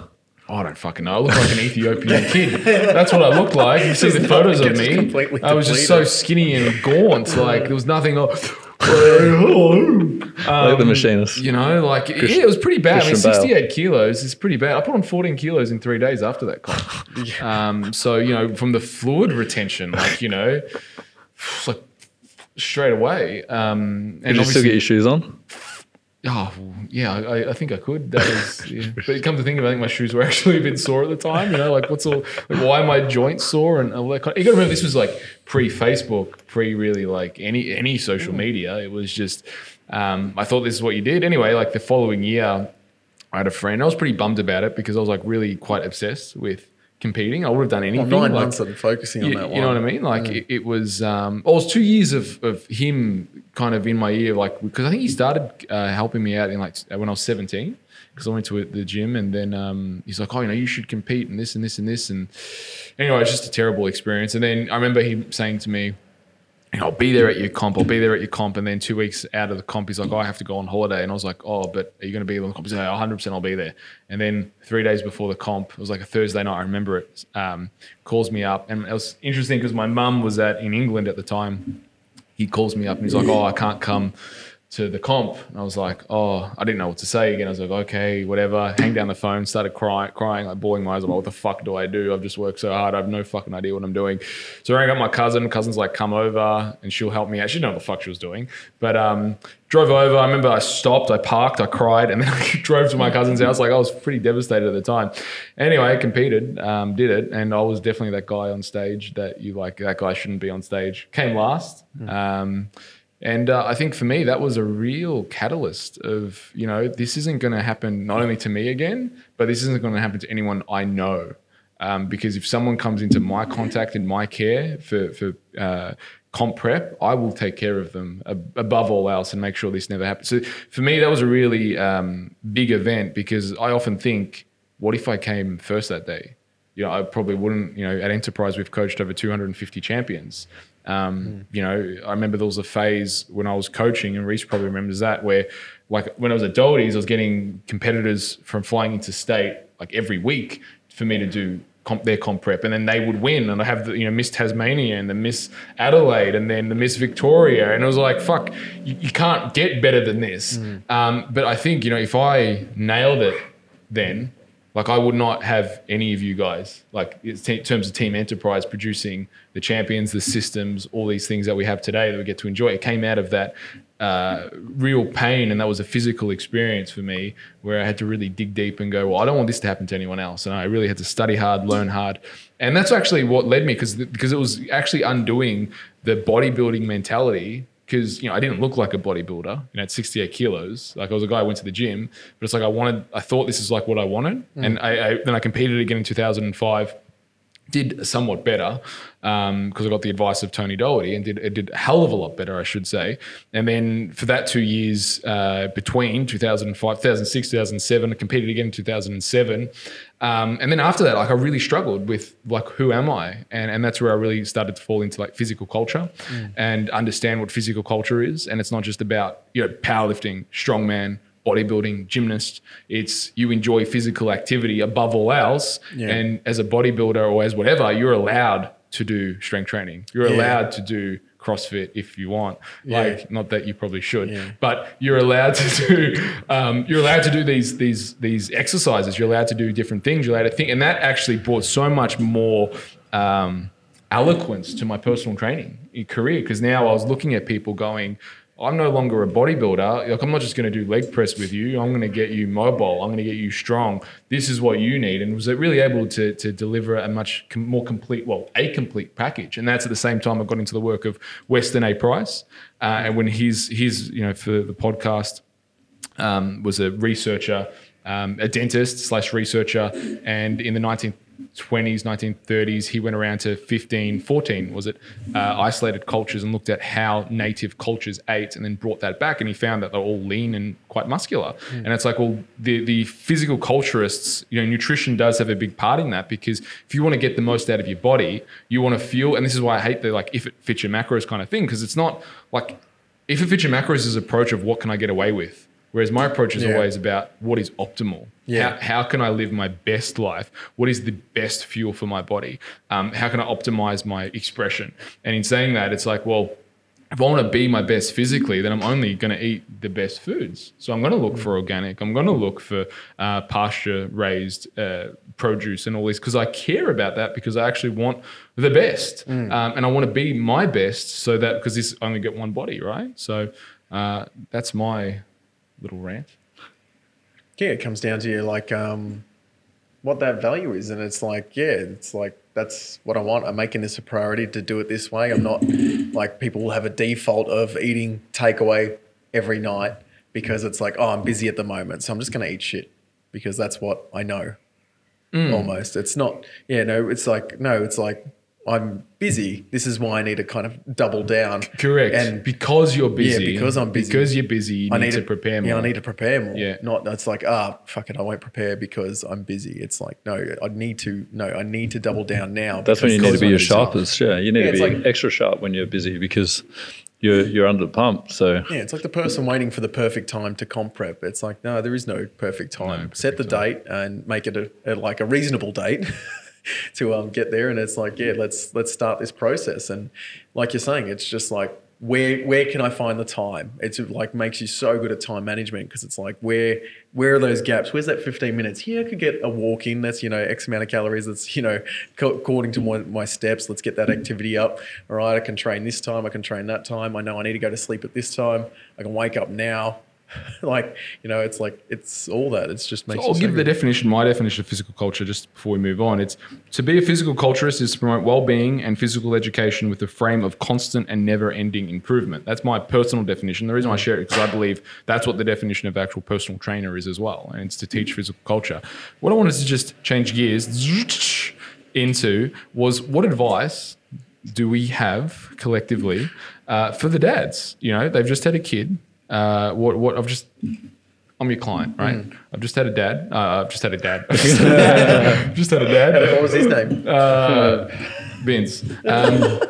I don't fucking know. I look like an Ethiopian kid. That's what I looked like. You see the photos of me. I was just so skinny and gaunt. Like there was nothing. Like, like the machinist. you know, like yeah, it was pretty bad. I mean, Christian Bale. 68 kilos is pretty bad. I put on 14 kilos in three days after that comp. um, so you know, from the fluid retention, like you know, like straight away. Um, and Did you still get your shoes on? Oh yeah, I, I think I could. That is, yeah. but come to think of it, I think my shoes were actually a bit sore at the time. You know, like what's all, like why my joints sore and all that kind. You got to remember this was like pre Facebook, pre really like any any social media. It was just, um, I thought this is what you did anyway. Like the following year, I had a friend. I was pretty bummed about it because I was like really quite obsessed with competing. I would have done anything. Well, nine like- months of focusing on you, that one. you know what I mean? Like it, it was, um, oh, it was two years of, of him kind of in my ear, like because I think he started uh, helping me out in like when I was seventeen, because I went to the gym and then um, he's like, oh, you know, you should compete and this and this and this and anyway, it's just a terrible experience. And then I remember him saying to me. I'll be there at your comp. I'll be there at your comp. And then two weeks out of the comp, he's like, oh, I have to go on holiday. And I was like, oh, but are you going to be on the comp? He's like, 100% I'll be there. And then three days before the comp, it was like a Thursday night, I remember it, um, calls me up. And it was interesting because my mum was at in England at the time. He calls me up and he's like, oh, I can't come to the comp. And I was like, oh, I didn't know what to say again. I was like, okay, whatever. Hang down the phone, started crying, crying, like bawling my eyes. I'm like, what the fuck do I do? I've just worked so hard. I have no fucking idea what I'm doing. So I rang up my cousin. Cousin's like, come over and she'll help me out. She didn't know what the fuck she was doing. But um, drove over. I remember I stopped, I parked, I cried, and then I drove to my cousin's house. Like I was pretty devastated at the time. Anyway, I competed, um, did it, and I was definitely that guy on stage that you like. That guy shouldn't be on stage. Came last. Um, and uh, I think for me, that was a real catalyst of, you know, this isn't going to happen not only to me again, but this isn't going to happen to anyone I know. Um, because if someone comes into my contact and my care for, for uh, comp prep, I will take care of them ab- above all else and make sure this never happens. So for me, that was a really um, big event because I often think, what if I came first that day? You know, I probably wouldn't. You know, at Enterprise, we've coached over 250 champions. Um, You know, I remember there was a phase when I was coaching, and Reese probably remembers that, where like when I was at Doherty's, I was getting competitors from flying into state like every week for me to do comp, their comp prep, and then they would win, and I have the you know Miss Tasmania and the Miss Adelaide, and then the Miss Victoria, and it was like fuck, you, you can't get better than this. Um, but I think you know if I nailed it then like I would not have any of you guys, like in terms of team enterprise, producing the champions, the systems, all these things that we have today that we get to enjoy. It came out of that uh, real pain, and that was a physical experience for me where I had to really dig deep and go, well, I don't want this to happen to anyone else, and I really had to study hard, learn hard, and that's actually what led me because because it was actually undoing the bodybuilding mentality because you know I didn't look like a bodybuilder. You know, at 68 kilos, like I was a guy who went to the gym, but it's like I wanted. I thought this is like what I wanted, mm. and I, I then I competed again in 2005. Did somewhat better because I got the advice of Tony Doherty and did it did a hell of a lot better, I should say. And then for that two years uh, between 2005, 2006, 2007, I competed again in 2007. Um, and then after that, like I really struggled with like who am I, and and that's where I really started to fall into like physical culture and understand what physical culture is. And it's not just about you know powerlifting, strongman, bodybuilding, gymnast. It's you enjoy physical activity above all else, Yeah. and as a bodybuilder or as whatever, you're allowed to do strength training. You're Yeah. allowed to do CrossFit if you want. Yeah. Like, not that you probably should, Yeah. but you're allowed to do. Um, you're allowed to do these these these exercises. You're allowed to do different things. You're allowed to think, and that actually brought so much more. Um, eloquence to my personal training career because now I was looking at people going, I'm no longer a bodybuilder. Like I'm not just going to do leg press with you. I'm going to get you mobile. I'm going to get you strong. This is what you need, and was it really able to to deliver a much com- more complete, well, a complete package. And that's at the same time I got into the work of Weston A. Price, uh, and when he's he's you know for the podcast um, was a researcher, um, a dentist slash researcher, and in the 1920s, 1930s, he went around to 15, 14, was it, uh, isolated cultures and looked at how native cultures ate and then brought that back. And he found that they're all lean and quite muscular. And it's like, well, the, the physical culturists, you know, nutrition does have a big part in that because if you want to get the most out of your body, you want to feel, and this is why I hate the like, if it fits your macros kind of thing, because it's not like, if it fits your macros is an approach of what can I get away with. Whereas my approach is Yeah. always about what is optimal. Yeah. How, how can I live my best life? What is the best fuel for my body? Um, how can I optimize my expression? And in saying that, it's like, well, if I want to be my best physically, then I'm only going to eat the best foods. So I'm going to look for organic. I'm going to look for uh, pasture raised uh, produce and all this because I care about that because I actually want the best. Um, and I want to be my best so that because this I only get one body, right? So uh, that's my little rant. yeah, it comes down to you like um, what that value is, and it's like, yeah, it's like that's what I want. I'm making this a priority to do it this way. I'm not like people will have a default of eating takeaway every night because it's like, oh, I'm busy at the moment, so I'm just gonna eat shit because that's what I know. Almost, it's not. Yeah, no, it's like no, it's like I'm busy. This is why I need to kind of double down. Correct. And because you're busy. Yeah, because I'm busy. Because you're busy, you I need, need to prepare more. Yeah, I need to prepare more. Yeah. Not it's like ah fuck it, I won't prepare because I'm busy. It's like no, I need to no, I need to double down now. That's when you need to be I'm your busy. sharpest. Yeah, you need Yeah, to be like- extra sharp when you're busy because you're you're under the pump. So Yeah, it's like the person waiting for the perfect time to comp prep. It's like no, there is no perfect time. perfect Set the date and make it a, a like a reasonable date to um get there. And it's like yeah, let's let's start this process. And like you're saying, it's just like where where can I find the time? It's like makes you so good at time management because it's like where where are those gaps? Where's that 15 minutes? Yeah, I could get a walk in. That's you know X amount of calories. That's you know co- according to my, my steps. Let's get that activity up. All right, I can train this time. I can train that time. I know I need to go to sleep at this time. I can wake up now. like you know, it's like it's all that. It's just makes. So I'll give the definition, my definition of physical culture, just before we move on. It's to be a physical culturist is to promote well-being and physical education with a frame of constant and never-ending improvement. That's my personal definition. The reason I share it because I believe that's what the definition of actual personal trainer is as well, and it's to teach physical culture. What I wanted to just change gears into was what advice do we have collectively uh, for the dads? You know, they've just had a kid. Uh, what what I've just I'm your client, right? I've just had a dad. Uh, I've just had a dad. just had a dad. What was his name? Uh, Vince. Um,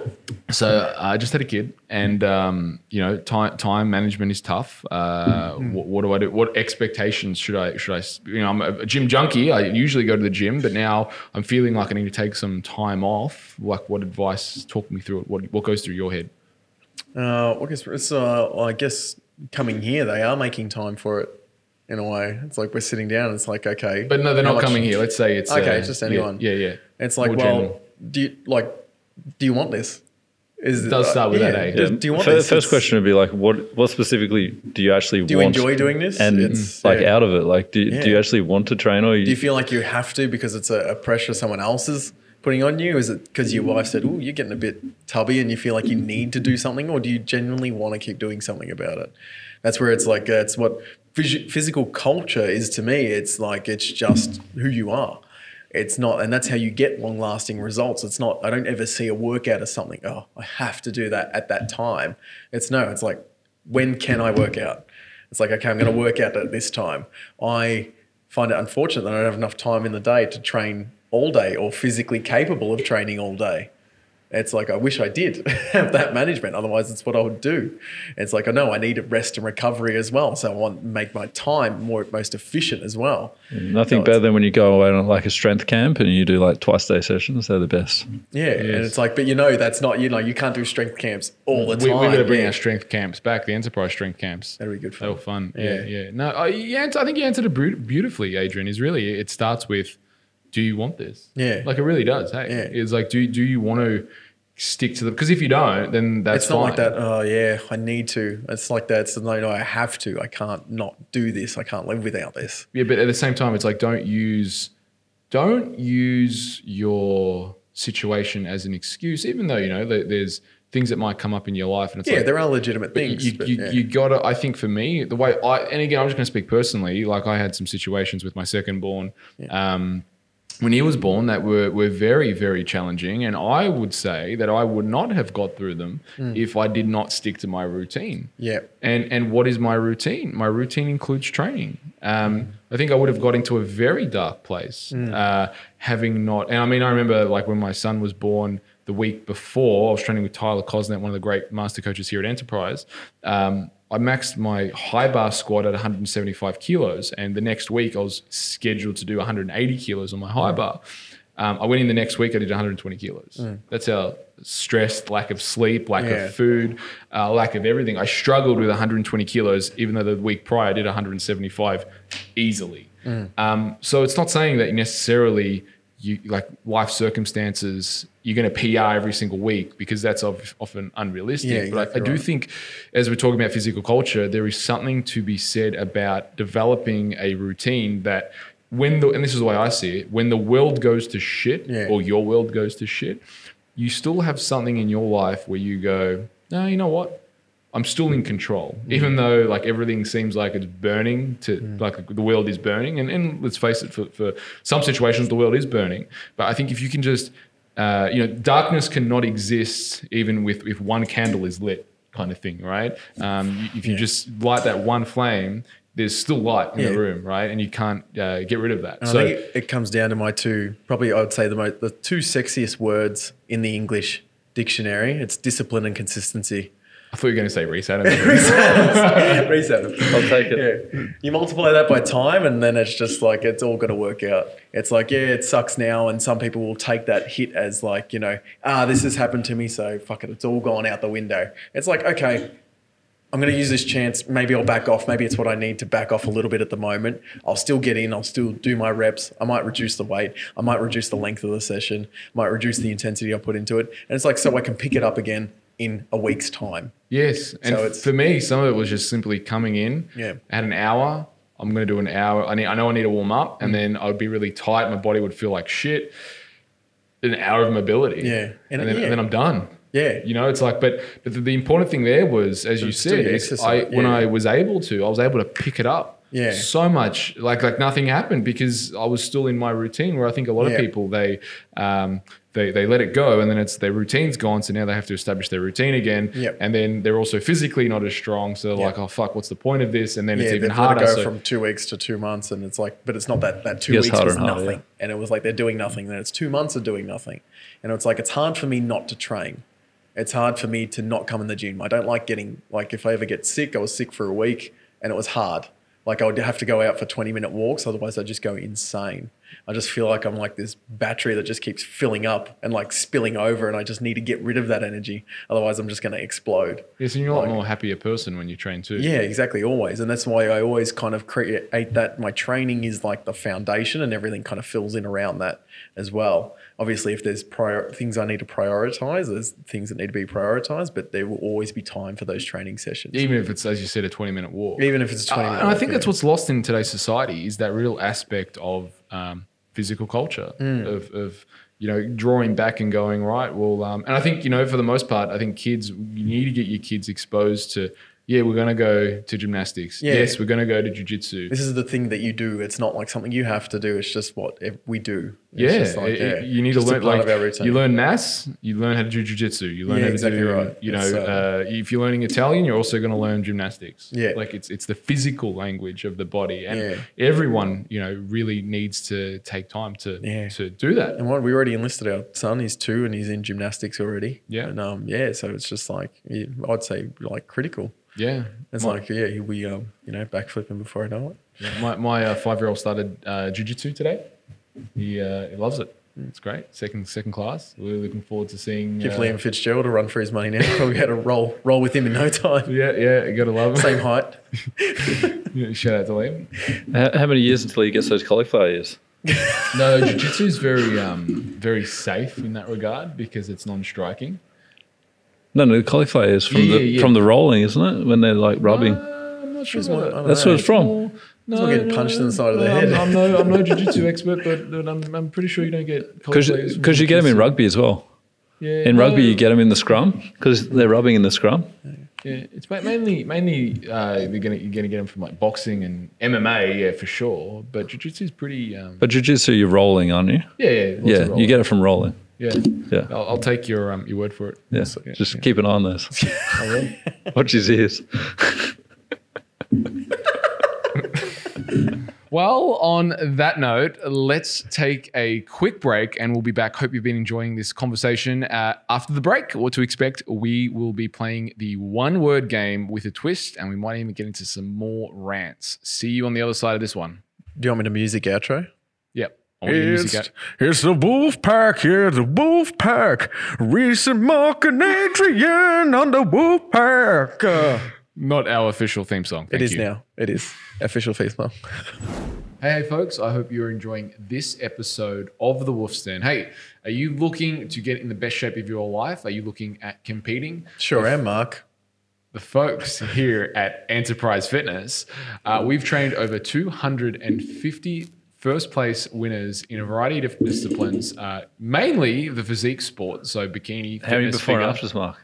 so I just had a kid, and um, you know, time time management is tough. Uh, what, what do I do? What expectations should I should I? s- You know, I'm a, a gym junkie. I usually go to the gym, but now I'm feeling like I need to take some time off. Like, what advice? Talk me through it. What what goes through your head? Uh, I guess it's. Uh, well, I guess coming here, they are making time for it. In a way, it's like we're sitting down. It's like okay, But no, they're not much- coming here. Let's say it's Okay, uh, it's just anyone. Yeah, yeah. It's like, More well, general. do you like? Do you want this? Is It does start with that, eh? Do, do you want Fir- this? First It's- question would be like, what what specifically do you actually Do you want? enjoy doing this? And It's- like yeah. out of it, like do, do you actually want to train or you, Do you feel like you have to because it's a, a pressure someone else is putting on you? Is it because your wife said, "Oh, you're getting a bit tubby," and you feel like you need to do something, or do you genuinely want to keep doing something about it? That's where it's like uh, it's what phys- physical culture is to me. It's like it's just who you are. It's not, and that's how you get long lasting results. It's not, I don't ever see a workout as something, oh, I have to do that at that time. It's no, it's like, when can I work out? It's like, okay, I'm going to work out at this time. I find it unfortunate that I don't have enough time in the day to train all day or physically capable of training all day. It's like I wish I did have that management. Otherwise, it's what I would do. It's like I know I need rest and recovery as well. So I want to make my time more most efficient as well. Mm, nothing No, better than when you go away on like a strength camp and you do like twice day sessions? They're the best. Yeah, and it's like, but you know, that's not you know you can't do strength camps all mm. the We, time. we got to bring Yeah. our strength camps back, the enterprise strength camps. That'd be good They were fun. fun. Yeah, Yeah. yeah. No, I, you answer, I think you answered it beautifully, Adrian. Is really it starts with, do you want this? Yeah. like it really does. Hey, Yeah. it's like, do do you want to stick to the? Because if you don't, then that's It's not like fine. that. Oh yeah, I need to. It's like that. It's no, no, I have to. I can't not do this. I can't live without this. Yeah, but at the same time, it's like don't use don't use your situation as an excuse, even though you know there's things that might come up in your life, and it's Yeah, like there are legitimate things. you, but you, yeah. you gotta i think for me the way i and again i'm just going to speak personally like i had some situations with my second born um, when he was born that were, were very very challenging and i would say that i would not have got through them if i did not stick to my routine yeah, and and what is my routine? My routine includes training. Um, I think I would have got into a very dark place uh, having not. And I mean, I remember like when my son was born the week before, I was training with Tyler Cosnet, one of the great master coaches here at Enterprise. Um, I maxed my high bar squat at 175 kilos, and the next week I was scheduled to do 180 kilos on my high bar. Um, I went in the next week, I did 120 kilos. That's how stressed, lack of sleep, lack Yeah. of food, uh, lack of everything. I struggled with 120 kilos, even though the week prior I did 175 easily. Um, so it's not saying that necessarily you like life circumstances you're going to PR every single week because that's often unrealistic. Yeah, but I, I do right. think, as we're talking about physical culture, there is something to be said about developing a routine that when the and this is the way I see it, when the world goes to shit Yeah. or your world goes to shit, you still have something in your life where you go, no, you know what? I'm still in control, Mm. even though like everything seems like it's burning to like the world is burning. And, and let's face it, for, for some situations, the world is burning. But I think if you can just, uh, you know, darkness cannot exist even with if one candle is lit, kind of thing, right? Um, if you Yeah. just light that one flame, there's still light in Yeah. the room, right? And you can't uh, get rid of that. And so I think it, it comes down to my two, probably I would say the most, the two sexiest words in the English dictionary. It's discipline and consistency. I thought you were going to say reset. reset, reset. I'll take it. Yeah. You multiply that by time, and then it's just like it's all got to work out. It's like, yeah, it sucks now, and some people will take that hit as like, you know, ah, this has happened to me, so fuck it, it's all gone out the window. It's like, okay, I'm going to use this chance. Maybe I'll back off. Maybe it's what I need to back off a little bit at the moment. I'll still get in. I'll still do my reps. I might reduce the weight. I might reduce the length of the session. might reduce the intensity I put into it. And it's like, so I can pick it up again in a week's time. Yes, and So for me, some of it was just simply coming in. Yeah. At an hour, I'm going to do an hour. I need. I know I need to warm up, Mm. and then I would be really tight. My body would feel like shit. An hour of mobility. Yeah. and, And then, yeah. and then I'm done. Yeah. You know, it's like, but, but the, the important thing there was, as you said, I, when. I was able to, I was able to pick it up. Yeah. So much, like like nothing happened because I was still in my routine. Where I think a lot Yeah. of people they um, they they let it go, and then it's their routine's gone. So now they have to establish their routine again. Yep. And then they're also physically not as strong. So they're Yeah. like, oh fuck, what's the point of this? And then Yeah, it's even harder. go So- from two weeks to two months, and it's like, but it's not that that two weeks was and harder, nothing, and it was like they're doing nothing. Then it's two months of doing nothing, and it's like it's hard for me not to train. It's hard for me to not come in the gym. I don't like getting like if I ever get sick. I was sick for a week, and it was hard. Like I would have to go out for twenty minute walks, otherwise I'd just go insane. I just feel like I'm like this battery that just keeps filling up and like spilling over, and I just need to get rid of that energy. Otherwise, I'm just going to explode. yes, and you're a lot like- more happier person when you train too. Yeah, exactly. Always. And that's why I always kind of create that. My training is like the foundation and everything kind of fills in around that as well. Obviously, if there's prior things I need to prioritize, there's things that need to be prioritized, but there will always be time for those training sessions. Even if it's, as you said, a 20 minute walk. Even if it's 20 Uh, minutes. and I think that's what's lost in today's society is that real aspect of um, physical culture Mm. of, of you know drawing back and going right. Well, um, and I think you know for the most part, I think kids you need to get your kids exposed to. Yeah, we're going to go to gymnastics. Yeah. Yes, we're going to go to jujitsu. This is the thing that you do. It's not like something you have to do. It's just what we do. It's Yeah, just like, it- yeah, you need to learn like of our routine. you learn maths, you learn how to do jujitsu, you learn Yeah, how to exactly do right. you know uh, uh, if you're learning Italian, you're also going to learn gymnastics. Yeah. like it's it's the physical language of the body, and Yeah. everyone you know really needs to take time to Yeah. to do that. And what we already enlisted our son. He's two and he's in gymnastics already. Yeah. And um, yeah, so it's just like I'd say like critical. Yeah, It's my, like yeah, he'll be um, you know backflipping before I know it. my, my uh, five year old started uh, jujitsu today. He uh, he loves it. It's great. Second second class. We're looking forward to seeing. Give uh, Liam Fitzgerald a run for his money now. we had to roll roll with him in no time. Yeah, yeah, you gotta love him. Same height. Yeah, Shout out to Liam. How, how many years until he gets those cauliflower ears? No, jiu-jitsu is very, um, very safe in that regard because it's non-striking. No, no, the cauliflower is from Yeah, the yeah, yeah. from the rolling, isn't it? When they're like rubbing. Uh, I'm not sure. It's more- I about don't That's know. what it's from. No, not getting punched in the side of the no, head. I'm, I'm no, I'm no jiu-jitsu expert, but, but I'm, I'm pretty sure you don't get Because cauliflowers you get them in rugby as well. Yeah, In rugby, no, you get them in the scrum because they're rubbing in the scrum. Yeah, it's mainly mainly uh, you're gonna you're gonna get them from like boxing and MMA, yeah, for sure. But jiu-jitsu is pretty. Um, But jiu-jitsu, you're rolling, aren't you? yeah, yeah, Yeah, you get it from rolling. Yeah, Yeah. I'll, I'll take your um your word for it. Yeah, yeah, just yeah. keep an eye on those. I will. Watch his ears. Well, on that note, let's take a quick break and we'll be back. Hope you've been enjoying this conversation. Uh, after the break, what to expect, we will be playing the one word game with a twist and we might even get into some more rants. See you on the other side of this one. Do you want me to music outro? Yep. I want your music It's, out. it's the Wolf Pack, yeah, the Wolf Pack. Recent Mark and Adrian on the Wolf Pack. Uh, Not our official theme song. It Thank is you. now. It is official Facebook. Hey, hey, folks, I hope you're enjoying this episode of The Wolf's Den. Hey, are you looking to get in the best shape of your life? Are you looking at competing? Sure am, Mark. the folks here at Enterprise Fitness, uh, we've trained over 250 first place winners in a variety of different disciplines, uh, mainly the physique sport. So bikini, How many before and figure. afters, Mark?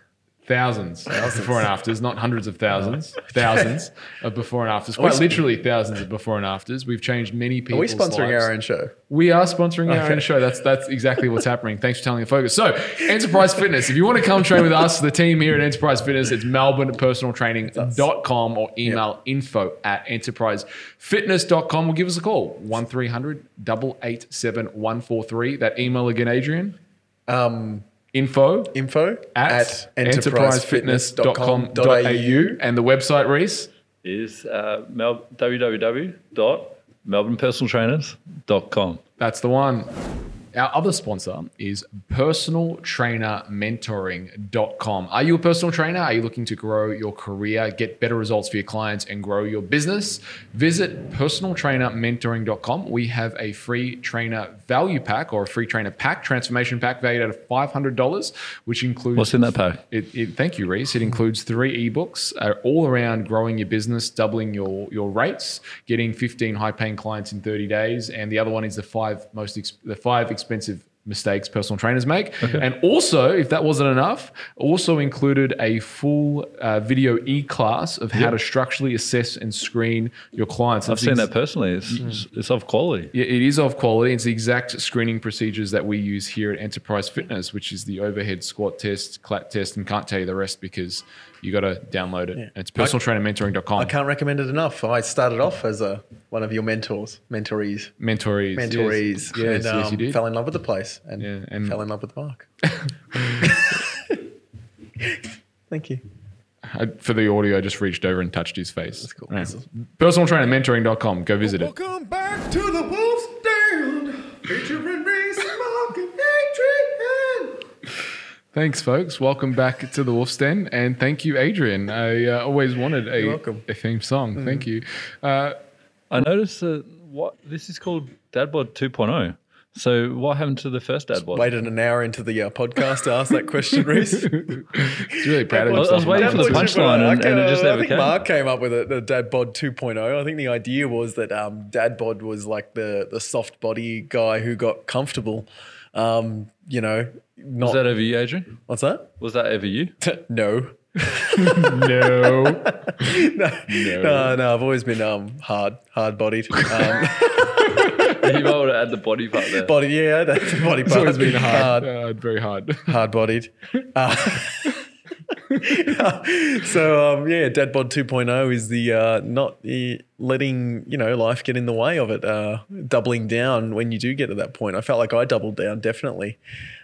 Thousands, before and afters, not hundreds of thousands, thousands of before and afters. Quite literally thousands of before and afters. We've changed many Are people's we sponsoring lives. our own show? We are sponsoring our own show. That's that's exactly what's happening. Thanks for telling the focus. So, Enterprise Fitness. If you want to come train with us, the team here at Enterprise Fitness, it's melbournepersonaltraining.com or email info at enterprisefitness.com or give us a call 1300 887 143. That email again, Adrian. Um, info Info at, enterprisefitness.com.au and the website, Reese. Is uh, Mel- www.melbournepersonaltrainers.com. That's the one. Our other sponsor is personaltrainermentoring.com. Are you a personal trainer? Are you looking to grow your career, get better results for your clients, and grow your business? Visit personaltrainermentoring.com. We have a free trainer value pack or a free trainer pack, transformation pack valued at $500, which includes What's in that pack? it, it, thank you, Reese. It includes three ebooks uh, all around growing your business, doubling your your rates, getting 15 high paying clients in 30 days, and the other one is the five most the five expensive mistakes personal trainers make. And also, if that wasn't enough, also included a full uh, video e class of how to structurally assess and screen your clients. I've It's seen ex- that personally. It's, it's, it's of quality. yeah, it is of quality. It's the exact screening procedures that we use here at Enterprise Fitness, which is the overhead squat test, clat test, and can't tell you the rest because you got to download it. And it's personaltrainermentoring.com. I can't recommend it enough. I started off as a one of your mentors, mentorees, Mentorees. mentorees, Yes, yes, and um, yes you did. fell in love with the place and, Yeah, and- fell in love with Mark. Thank you. I- for the audio, I just reached over and touched his face. That's cool. Right. Personaltrainermentoring.com. Go visit it. Welcome back to the Wolf's Den, featuring Reese, Mark, and Adrian. Thanks, folks. Welcome back to the Wolf's Den, and thank you, Adrian. I uh, always wanted a, welcome. a theme song. Thank you. Uh, I noticed that what this is called Dadbod 2.0. So what happened to the first Dadbod? Waited an hour into the uh, podcast to ask that question, Reese. he's really proud of I was- himself. I was waiting for the punchline and- and it just I never think came. Mark came up with it, the Dad Bod 2.0. I think the idea was that um, Dad Bod was like the the soft body guy who got comfortable. Um, you know, not Was that ever you, Adrian? what's that? Was that ever you? no. no. no, no, I've always been um hard, hard bodied. Um, you might want to add the body part there. body, yeah, that's the body part. It's always been hard. hard, Uh, very hard. hard bodied. Uh, so um, yeah, Dad Bod 2.0 is the uh, not the letting you know life get in the way of it. Uh, doubling down when you do get to that point. I felt like I doubled down definitely.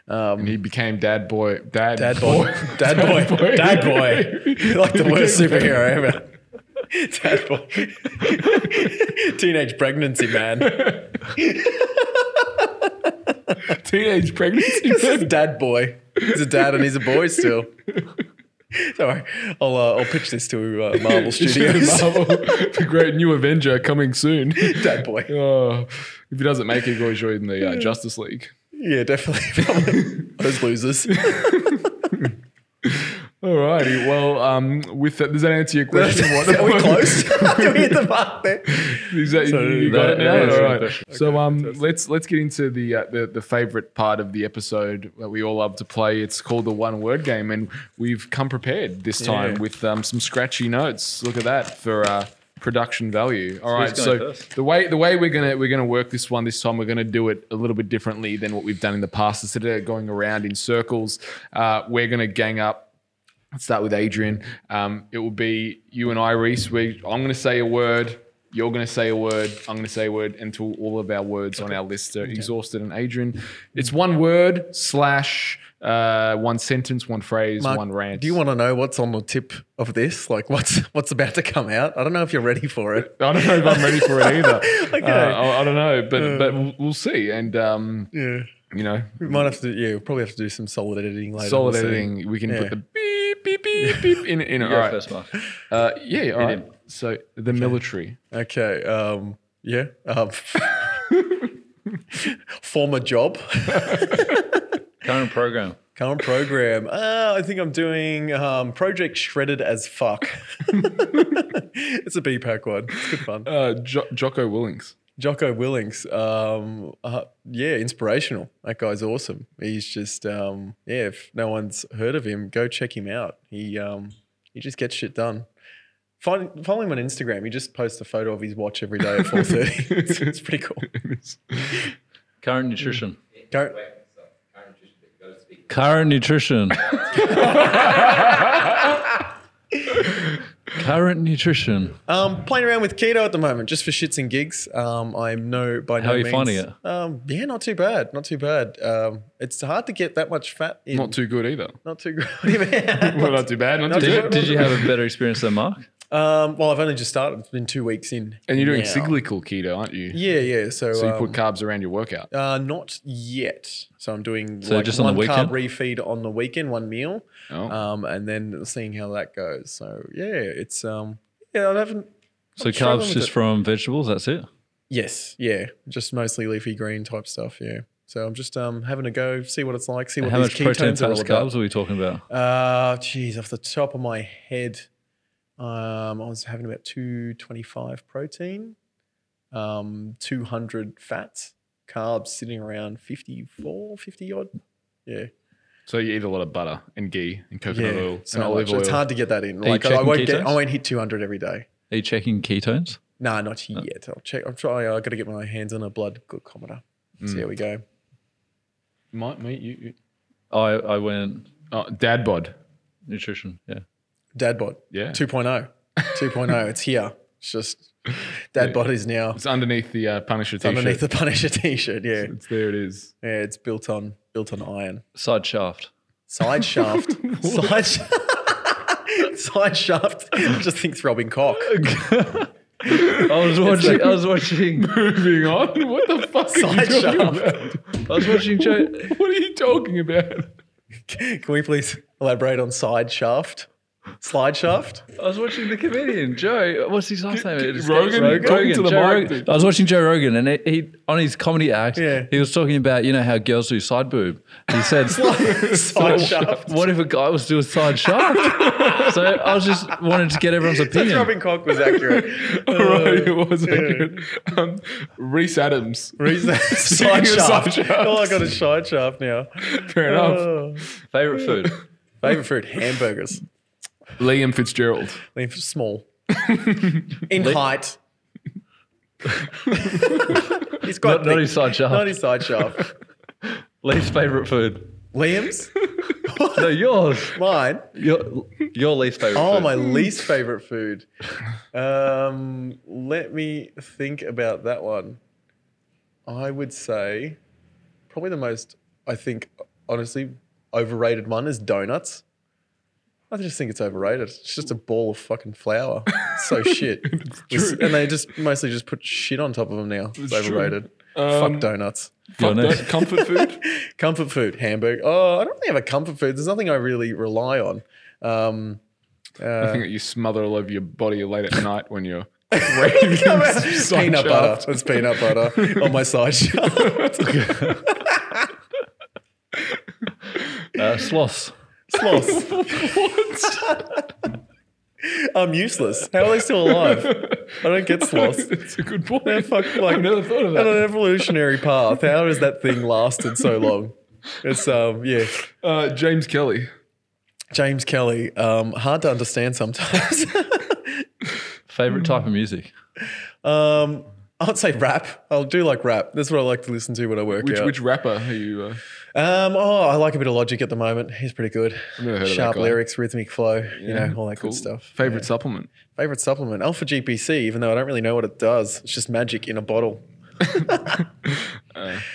And he became dad boy. Dad, Dad boy. boy, dad boy, dad boy, like the worst superhero ever. Dad boy, teenage pregnancy man. Teenage pregnancy. This is dad boy. He's a dad and he's a boy still. Sorry, I'll uh, I'll pitch this to uh, Marvel Studios. Marvel, the great new Avenger coming soon. dad boy. Oh, if he doesn't make it, he goes join the uh, Justice League. Yeah, definitely. Probably. Those losers. Alrighty. Well, um, with that, does that answer your question? What- Are we close? Did we hit the mark there? Is that, So you got it now? answered All right. So um, let's let's get into the, uh, the the favorite part of the episode that we all love to play. It's called the one word game, and we've come prepared this time Yeah. with um, some scratchy notes. Look at that for uh, production value. All right. So first? the way the way we're gonna we're gonna work this one this time, we're gonna do it a little bit differently than what we've done in the past. Instead of going around in circles, uh, we're gonna gang up. Let's start with Adrian. Um, it will be you and I, Reese. We, I'm going to say a word. You're going to say a word. I'm going to say a word until all of our words on our list are exhausted. And Adrian, it's one word slash uh, one sentence, one phrase, Mark, one rant. Do you want to know what's on the tip of this? Like, what's what's about to come out? I don't know if you're ready for it. I don't know if I'm ready for it either. Okay. Uh, I, I don't know, but but we'll, we'll see. And um, Yeah, you know, we might have to. Yeah, we'll probably have to do some solid editing later. solid We'll see. editing. We can Yeah. put the beep beep beep beep in in it. You All go right. first, Mark. Uh, yeah. All right. So the military. Okay. Um. Yeah. Um. former job. Current program. Current program. Uh, I think I'm doing um, Project Shredded as Fuck. it's a BPAC one. It's good fun. Uh, jo- Jocko Willink. Jocko Willink. Um, uh, yeah, inspirational. That guy's awesome. He's just, um, yeah, if no one's heard of him, go check him out. He, um, he just gets shit done. Find, follow him on Instagram. He just posts a photo of his watch every day at 4.30. it's, it's pretty cool. Current nutrition. Go, Current nutrition. Current nutrition. Um, playing around with keto at the moment, just for shits and gigs. Um, I'm no by no How are you means- finding it? Um, yeah, not too bad, not too bad. Um, it's hard to get that much fat in. Not too good either. not too good. What do you mean? Well, not too bad. Not, Not too too good. Did, did you have a better experience than Mark? Um, well, I've only just started. It's been two weeks in. And you're doing now. cyclical keto, aren't you? Yeah, yeah. So, So you um, put carbs around your workout. Uh, not yet. So I'm doing So like just on the one weekend? carb refeed on the weekend, one meal, Oh. um, and then seeing how that goes. So yeah, it's um, yeah, I haven't. So I'm carbs just it. from vegetables. That's it. Yes, yeah, just mostly leafy green type stuff. Yeah. So I'm just um having a go, see what it's like, see what How these much protein, ketones are all about. carbs are we talking about? Uh, geez, off the top of my head, um, I was having about 225 protein, um, 200 fats, carbs sitting around 54, 50 odd. Yeah. So you eat a lot of butter and ghee and coconut yeah. oil so and olive much. oil. It's hard to get that in. you Like I won't get. I won't hit 200 every day. Are you checking ketones? Nah, not yet. I'll check. I'm trying. I got to get my hands on a blood glucometer. See how we go. Might meet you. you- I I went Oh, dad bod. nutrition. Yeah. Dadbod. Yeah. 2.0. 2.0. oh. It's here. It's just Dadbod is now It's underneath the uh, Punisher t-shirt. underneath the Punisher t-shirt. Yeah. It's there. It is. Yeah, it's built on built on iron. Side shaft. Side shaft. side, sh- side shaft. I just think throbbing cock. I was watching. I was watching. Moving on. What the fuck are Side you talking shaft. about? I was watching Joe. What are you talking about? Can we please elaborate on side shaft? Slide shaft? I was watching the comedian Joe. What's his last name? It escapes Rogan? me. To the Joe mic, Rogan. I was watching Joe Rogan, and he, he on his comedy act, Yeah. he was talking about you know how girls do side boob. He said, Side shaft. "What if a guy was doing side shaft?" so I was just wanted to get everyone's opinion. Throbbing cock was accurate. right, it was accurate. Um, Reese Adams. Reason- Speaking side of side shaft. Oh, I got a side shaft now. Fair enough. Oh. Favorite food. Favorite food: hamburgers. Liam Fitzgerald. Lean for small. In height. He's quite Not, not thick. his side shaft. Not his side shaft. least favorite food. Liam's? No, yours. Mine? Your your least favorite. Food. Oh, food. my least favorite food. Um, let me think about that one. I would say probably the most, I think, honestly, overrated one is donuts. I just think it's overrated. It's just a ball of fucking flour. It's so shit. With- And they just mostly just put shit on top of them now. It's true. overrated. Um, Fuck donuts. Your Fuck next. that. Comfort food. Comfort food, hamburger. Oh, I don't really have a comfort food. There's nothing I really rely on. Um, I think that you smother all over your body late at night when you're craving side peanut shaft. butter. It's peanut butter on my side shaft. Uh, sloths. Sloths. I'm useless. How are they still alive? I don't get sloths. It's a good point. They're fuck, like, I've never thought of on that. an evolutionary path. How has that thing lasted so long? It's um yeah. Uh, James Kelly. James Kelly. Um, hard to understand sometimes. Favorite type of music. um, I'd say rap. I'll do like rap. That's what I like to listen to when I work Which out. which rapper are you? Uh, Um, oh, I like a bit of Logic at the moment. He's pretty good. I've never heard of that Sharp guy. lyrics, rhythmic flow, you Yeah, know, all that cool. good stuff. Favorite Yeah. supplement? Favorite supplement, Alpha GPC, even though I don't really know what it does. It's just magic in a bottle.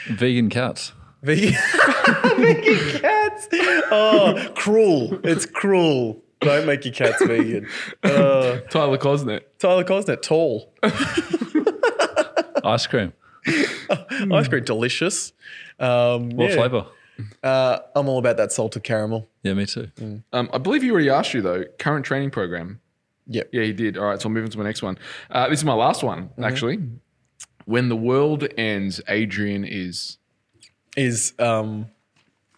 Vegan cats. Vegan, vegan cats. Oh, cruel. It's cruel. Don't make your cats vegan. Uh, Tyler Cosnet. Tyler Cosnet, tall. Ice cream. Ice cream, delicious. Um, What yeah. flavor? Uh, I'm all about that salted caramel. Yeah, me too. Um, I believe he already asked you though. Current training program. Yeah. Yeah, he did. All right, so I'm moving to my next one. Uh, this is my last one, Mm-hmm. actually. When the world ends, Adrian is. Is um,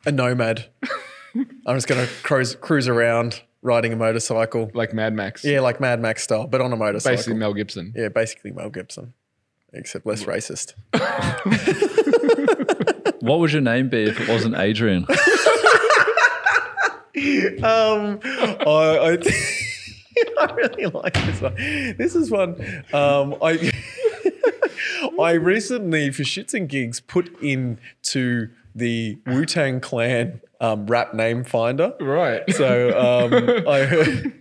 a nomad. I'm just going to cruise, cruise around riding a motorcycle. Like Mad Max. Yeah, like Mad Max style, but on a motorcycle. Basically Mel Gibson. Yeah, basically Mel Gibson, except less racist. What would your name be if it wasn't Adrian? Um, I, I, I really like this one. This is one. Um, I I recently, for shits and gigs, put into the Wu Tang Clan um, rap name finder. Right. So um, I heard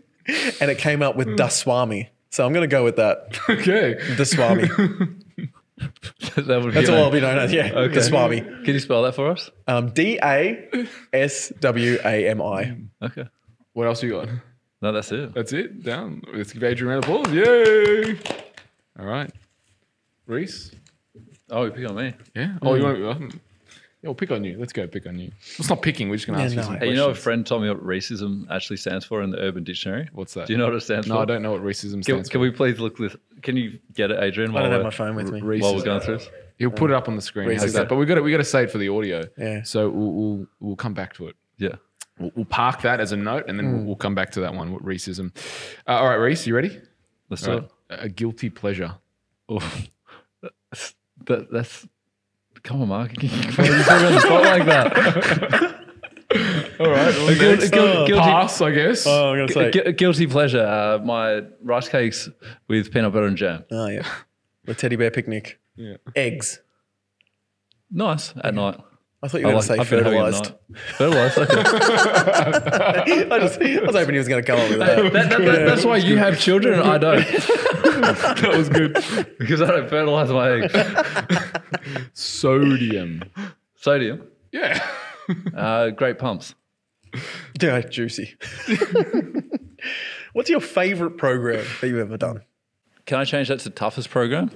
and it came up with Daswami. So I'm going to go with that. Okay. Daswami. that would That's all I'll be known as. Yeah, Okay. The Swami. Can you spell that for us? Um, D A S W A M I. Okay. What else you got? No, that's it. That's it. Down. Let's give Adrian a round of applause. Yay! All right. Reese. Oh, you pick on me. Yeah. Oh, you want? To, yeah, we'll pick on you. Let's go pick on you. It's not picking. We're just gonna Yeah, ask you no. some Hey, you know, a friend told me what racism actually stands for in the Urban Dictionary. What's that? Do you know what it stands No, for? I don't know what racism Can, stands can for. we please look this? Can you get it, Adrian? I don't have my phone with me. Reese while we're going through this? He'll put it up on the screen. Reese How's is that? But we got to we got to say it for the audio. Yeah. So we'll we'll, we'll come back to it. Yeah. We'll, we'll park that as a note, and then we'll, we'll come back to that one. What racism? Uh, all right, Reese, you ready? Let's All do right. A guilty pleasure. Oh, that, that's. Come on, Mark. You can't put me on the spot like that. All right. A guil- a guil- guilty, Pass, I guess. Oh, I'm going to say. gu- guilty pleasure. Uh, my rice cakes with peanut butter and jam. Oh, yeah. The teddy bear picnic. Yeah. Eggs. Nice at night. I thought you were going to say I've been having it fertilized. night. Fertilized. Okay. I, just, I was hoping he was going to come up with that. That- that- that- that's why you have children and I don't. that was good. because I don't fertilize my eggs. Sodium. Sodium. Yeah. Uh, great pumps. Yeah, juicy. What's your favorite program that you've ever done? Can I change that to toughest program?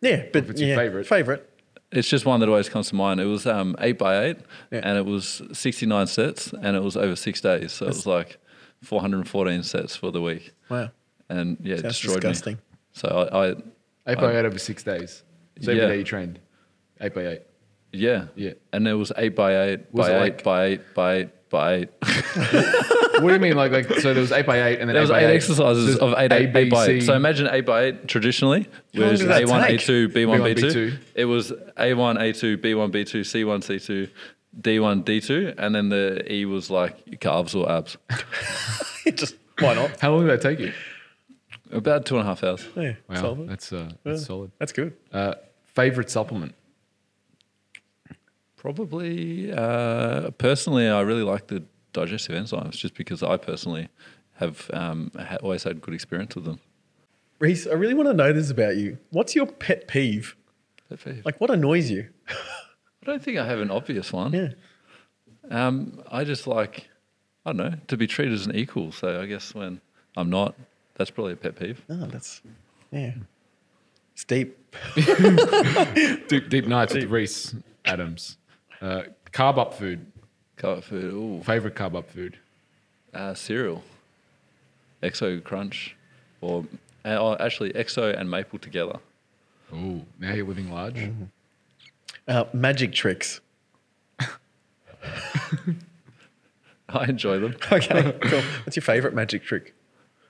Yeah, but it's your yeah, favourite. Favorite. It's just one that always comes to mind. It was um, eight by eight, Yeah. and it was sixty-nine sets, and it was over six days. So it was like four hundred and fourteen sets for the week, Wow. And yeah, it Sounds destroyed disgusting. me. So I, I Eight by eight over six days. So every Yeah. day you trained. Eight by eight. yeah, Yeah. and it was eight by eight Was by eight like- by eight by eight by eight. What do you mean? Like, like so there was eight by eight, and then There was eight, eight exercises So of eight, A, eight, B, eight by eight. So imagine eight by eight traditionally. long was A1. A2, B1, B1, B2. B2. It was A1, A2, B1, B2, C1, C2, D1, D2, and then the E was like calves or abs. just why not? How long did that take you? About two and a half hours. Yeah, Wow, solid. that's uh, that's solid. That's good. Uh, favorite supplement? Probably, uh, personally, I really like the digestive enzymes just because I personally have um, ha- always had good experience with them. Reese, I really want to know this about you. What's your pet peeve? Pet peeve. Like, what annoys you? I don't think I have an obvious one. Yeah. Um, I just like, I don't know, to be treated as an equal. So I guess when I'm not, that's probably a pet peeve. Oh, that's yeah. It's deep. Deep, deep nights with Reese Adams. Uh, carb up food. Carb up food, ooh, Favorite carb up food. uh, cereal, Exo Crunch, or uh, oh, actually Exo and Maple together. Ooh, now you're living large. Uh, magic tricks. I enjoy them. Okay, cool. What's your favorite magic trick?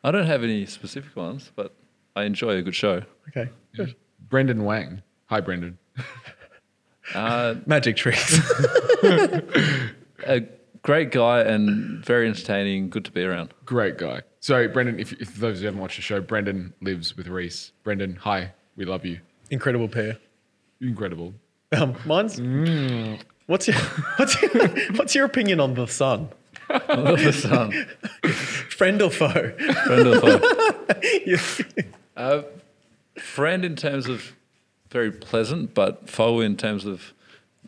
I don't have any specific ones, but I enjoy a good show. Okay, good. Brendan Wang. Hi, Brendan. Uh, Magic tricks. a great guy and very entertaining, good to be around. Great guy. So, Brendan, if, if those of you who haven't watched the show, Brendan lives with Reese. Brendan, hi. We love you. Incredible pair. Incredible. Um, mine's. What's your what's your, what's your opinion on the sun? The sun. Friend or foe? Friend or foe? You- Uh, friend in terms of very pleasant, but foe in terms of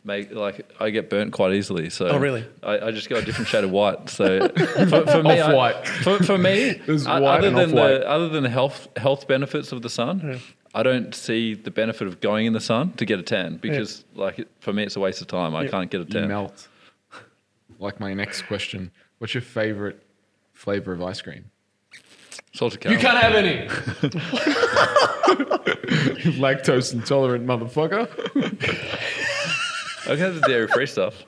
make like I get burnt quite easily. So Oh, really? I, I just got a different shade of white. So for, for me, I- Off-white. for, for me, There's o- white other than off-white. the other than the health health benefits of the sun. I don't see the benefit of going in the sun to get a tan because, like, it, for me, it's a waste of time. I can't get a You tan. melt. Like my next question What's your favorite flavor of ice cream? Salted caramel. You can't have any. Lactose intolerant motherfucker. I can have the dairy free stuff.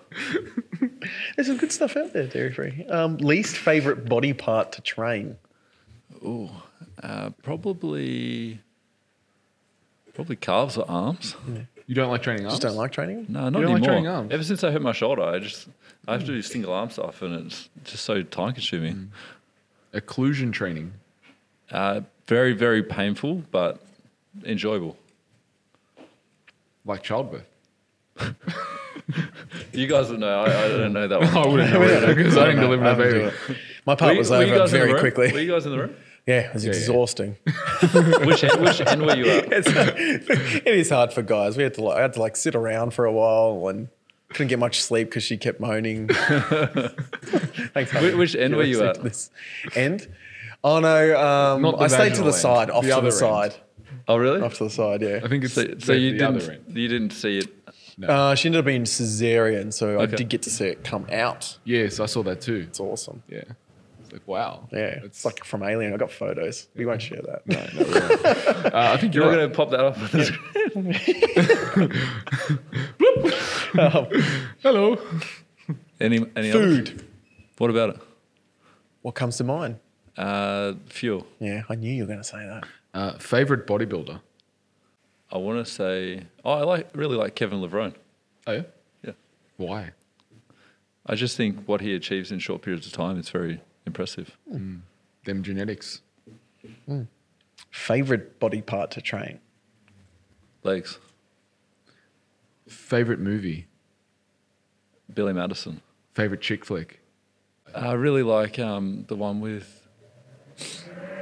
There's some good stuff out there, dairy free. Um, least favorite body part to train? Ooh, uh, probably, probably calves or arms. You don't like training arms? Just don't like training. No, not don't like anymore. training arms? Ever since I hurt my shoulder, I just I have to do single arm stuff, and it's just so time consuming. Occlusion training. Uh, very very painful, but enjoyable. Like childbirth. You guys would know. I, I don't know that one. I wouldn't know either because I didn't deliver I baby. My part Were was you- over guys very quickly. Were you guys in the room? Yeah, it was exhausting. Which end, which end were you at? It's, it is hard for guys. We had to like, I had to like sit around for a while and couldn't get much sleep because she kept moaning. Thanks. Which- which end were you at? This. End? Oh no, um, I stayed to the vaginal side, off the to other the end. side, Oh, really? off to the side. Yeah. I think it's So, the, so you the didn't other end. you didn't see it. Uh, she ended up being cesarean, so I did get to see it come out. Yes, I saw that too. It's awesome. Yeah, it's like wow. Yeah, it's like from Alien. I got photos. We won't share that. No, no, we won't. uh, I think You're you're not right. going to pop that up. Hello. any any others? Food. What about it? What comes to mind? Uh, fuel. Yeah, I knew you were going to say that. Uh, favorite bodybuilder? I want to say. Oh, I like really like Kevin Levrone. Oh yeah. Yeah. Why? I just think what he achieves in short periods of time is very impressive. Them genetics. Favorite body part to train? Legs. Favorite movie? Billy Madison. Favorite chick flick? I really like um, the one with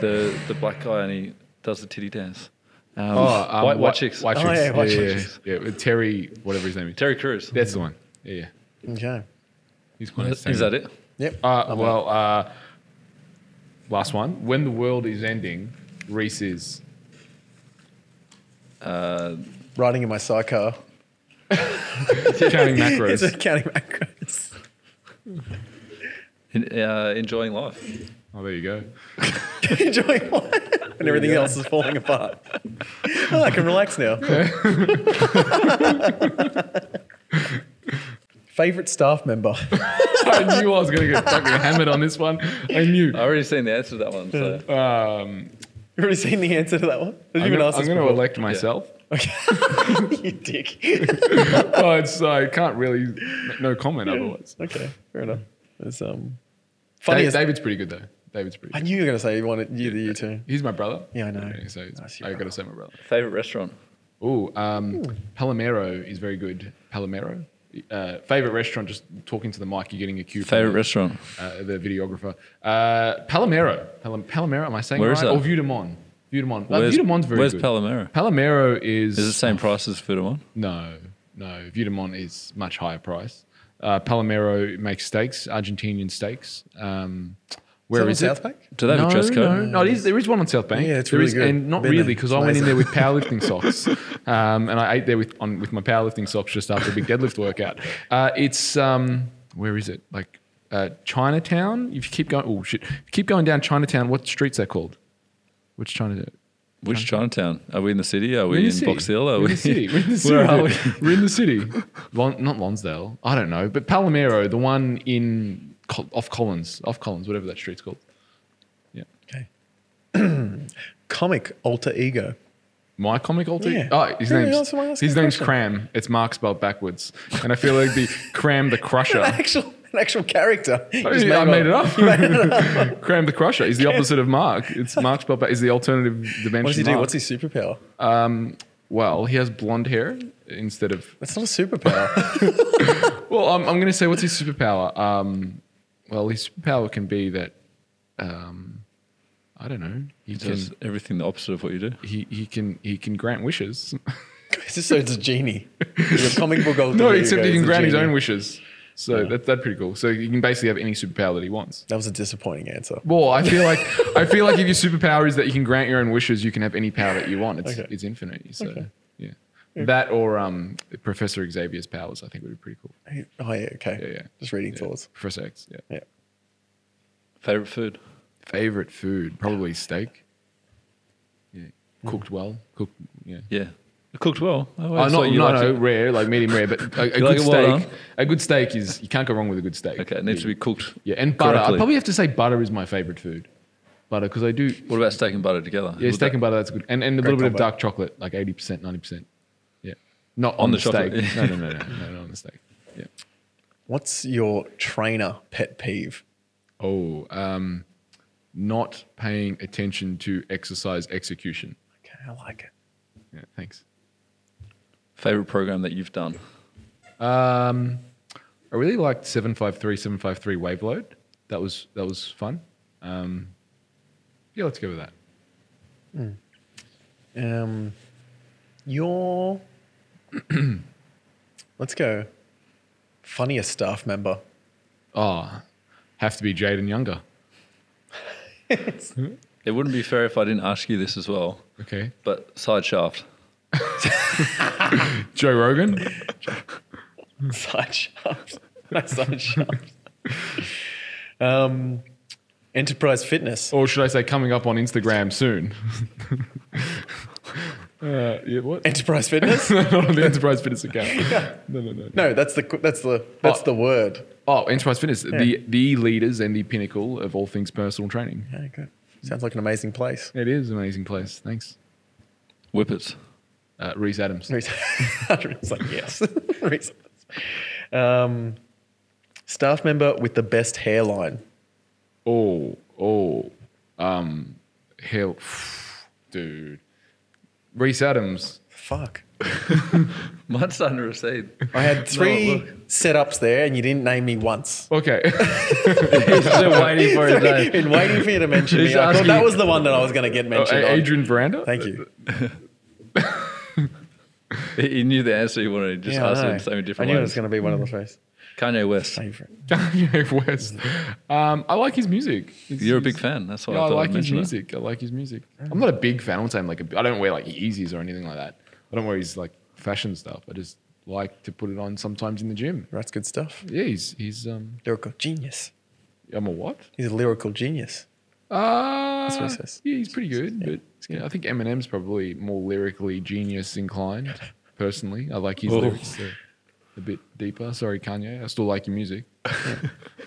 the the black guy and he does the titty dance. Um, um, white, white chicks. White Oh, chicks. yeah, White yeah, Chicks. Yeah, yeah, with Terry, whatever his name is. Terry Crews. That's the one. Yeah, yeah. Okay. He's quite Is, is that it? Yep. Uh, well, uh, last one. When the world is ending, Reese is. Uh, Riding in my sidecar. Counting macros. It's counting macros. in, uh, enjoying life. Oh, there you go. Enjoying life. And everything else is falling apart. Oh, I can relax now. Favorite staff member? I knew I was going to get fucking hammered on this one. I knew. I already seen the answer to that one. So. Um, You've already seen the answer to that one? Have you I'm been gonna, asked I'm gonna elect myself. Okay. You dick. oh, it's I can't really no comment otherwise. okay, fair enough. It's um funny. Dave, as- David's pretty good though. David's pretty. I knew you were going to say you wanted you, the you too. He's my brother. Yeah, I know. Okay, so it's- Nice, your I got to say my brother. Favorite restaurant. Ooh, um, Palomero is very good. Palomero. Uh, favorite restaurant? Just talking to the mic, you're getting a cue. from Favorite the- restaurant. uh, the videographer. Uh, Palomero. Palom- Palomero, am I saying Where it is right? that? Or Vue de Monde. De Mon. Uh, Where's, de very where's good. Palomero? Palomero is. Is it the same price as Vue de Monde? No, no. De Mon is much higher price. Uh, Palomero makes steaks, Argentinian steaks. Um, where on is it? South Bank? Do they have no, a dress code? No, no, it is, there is one on South Bank. Yeah, it's There really is- good. And not Been really, because I went in there with powerlifting socks. Um, and I ate there with, on, with my powerlifting socks just after a big deadlift workout. Uh, it's, um, where is it? Like uh, Chinatown? If you keep going, oh shit. If you keep going down Chinatown, what street's that called? Which Chinatown? Which Chinatown? Are we in the city? Are We're we in, Box Hill? Are We're we in the city. We're in the city. Where are we? We're in the city. Lon, not Lonsdale. I don't know. But Palomero, the one in Col- off Collins, off Collins, whatever that street's called. Yeah. Okay. Comic alter ego. My comic alter. Yeah. Oh, his name's that's why I asked his name's question. Cram. It's Mark spelled backwards, and I feel like the Cram the Crusher. An actual, an actual character. You Oh, yeah, I made it up. up. Cram the Crusher. He's the opposite of Mark. It's Mark spelled back. Is the alternative dimension. What does he do? Mark. What's his superpower? Well, he has blonde hair instead of. That's not a superpower. Well, I'm, I'm going to say what's his superpower. Um, well, his power can be that. Um, I don't know. He He can. does everything the opposite of what you do. He, he can he can grant wishes. it's just so it's a genie. He's a comic book alter no, except he He's can a grant his own wishes. So that, that's pretty cool. So you can basically have any superpower that he wants. That was a disappointing answer. Well, I feel like I feel like if your superpower is that you can grant your own wishes, you can have any power that you want. It's Okay. it's infinite. So Okay. yeah. That or um, Professor Xavier's powers, I think would be pretty cool. Oh yeah, okay. Yeah, yeah. Just reading Yeah. thoughts. Professor X. Yeah. Yeah. Favorite food? Favorite food, probably steak. Yeah, cooked well. Cooked. Yeah. Yeah. Cooked well. I Oh, always not, you no, liked no, it. rare, like medium rare, but a, a good like it well steak. A good steak is you can't go wrong with a good steak. Okay, it needs to be cooked. Yeah, and butter. I correctly. probably have to say butter is my favorite food. Butter, because I do. What about steak and butter together? Yeah, Would steak that- and butter. That's good, and and a Great little bit of combo. dark chocolate, like eighty percent, ninety percent. Yeah, not on, On the, the steak. no, no, no, no, no, not on the steak. Yeah. What's your trainer pet peeve? Oh, um, not paying attention to exercise execution. Okay, I like it. Yeah, thanks. Favorite program that you've done? Um, I really liked 753, 753 wave load. That was that was fun. Um, yeah, let's go with that. Um, your let's go. Funniest staff member. Oh, have to be Jaden Younger. It wouldn't be fair if I didn't ask you this as well, Okay. but side shaft. Joe Rogan. Side shaft. My side shaft. um, enterprise fitness. or should I say coming up on Instagram soon? Uh, yeah, what? Enterprise fitness. Not on the Enterprise Fitness account. No, no, no. no, that's the that's the that's Oh. the word. Oh, Enterprise Fitness, the the leaders and the pinnacle of all things personal training. Yeah, good. Sounds like an amazing place. It is an amazing place. Thanks. Whippets. Uh, Reese Adams. it's like yes. Reese. um, staff member with the best hairline. Oh, oh, um, hell, dude. Reese Adams. Fuck. Mine's starting to recede. I had three look. setups there, and you didn't name me once. Okay. He's still waiting for his name. Been waiting for you to mention me. I thought asking that was the one that I was going to get Oh, mentioned. A- on. Adrian Veranda. Thank you. He he knew the answer he wanted. He just Yeah, I asked it know. in so many I different knew it ways. was going to be one of the first Kanye West. favorite. Kanye West. Um, I like his music. He's- You're a big fan. That's why Yeah, I I like I'd his mention it. music. I like his music. I'm not a big fan. I won't say I'm like a, I don't wear like Yeezys or anything like that. I don't wear his like fashion stuff. I just like to put it on sometimes in the gym. That's good stuff. Yeah, he's he's um Lyrical genius. I'm a what? He's a lyrical genius. Uh, That's what he says. Yeah, he's pretty good, but yeah, I think Eminem's probably more lyrically genius inclined. Personally, I like his Oh. lyrics a, a bit deeper. Sorry, Kanye. I still like your music.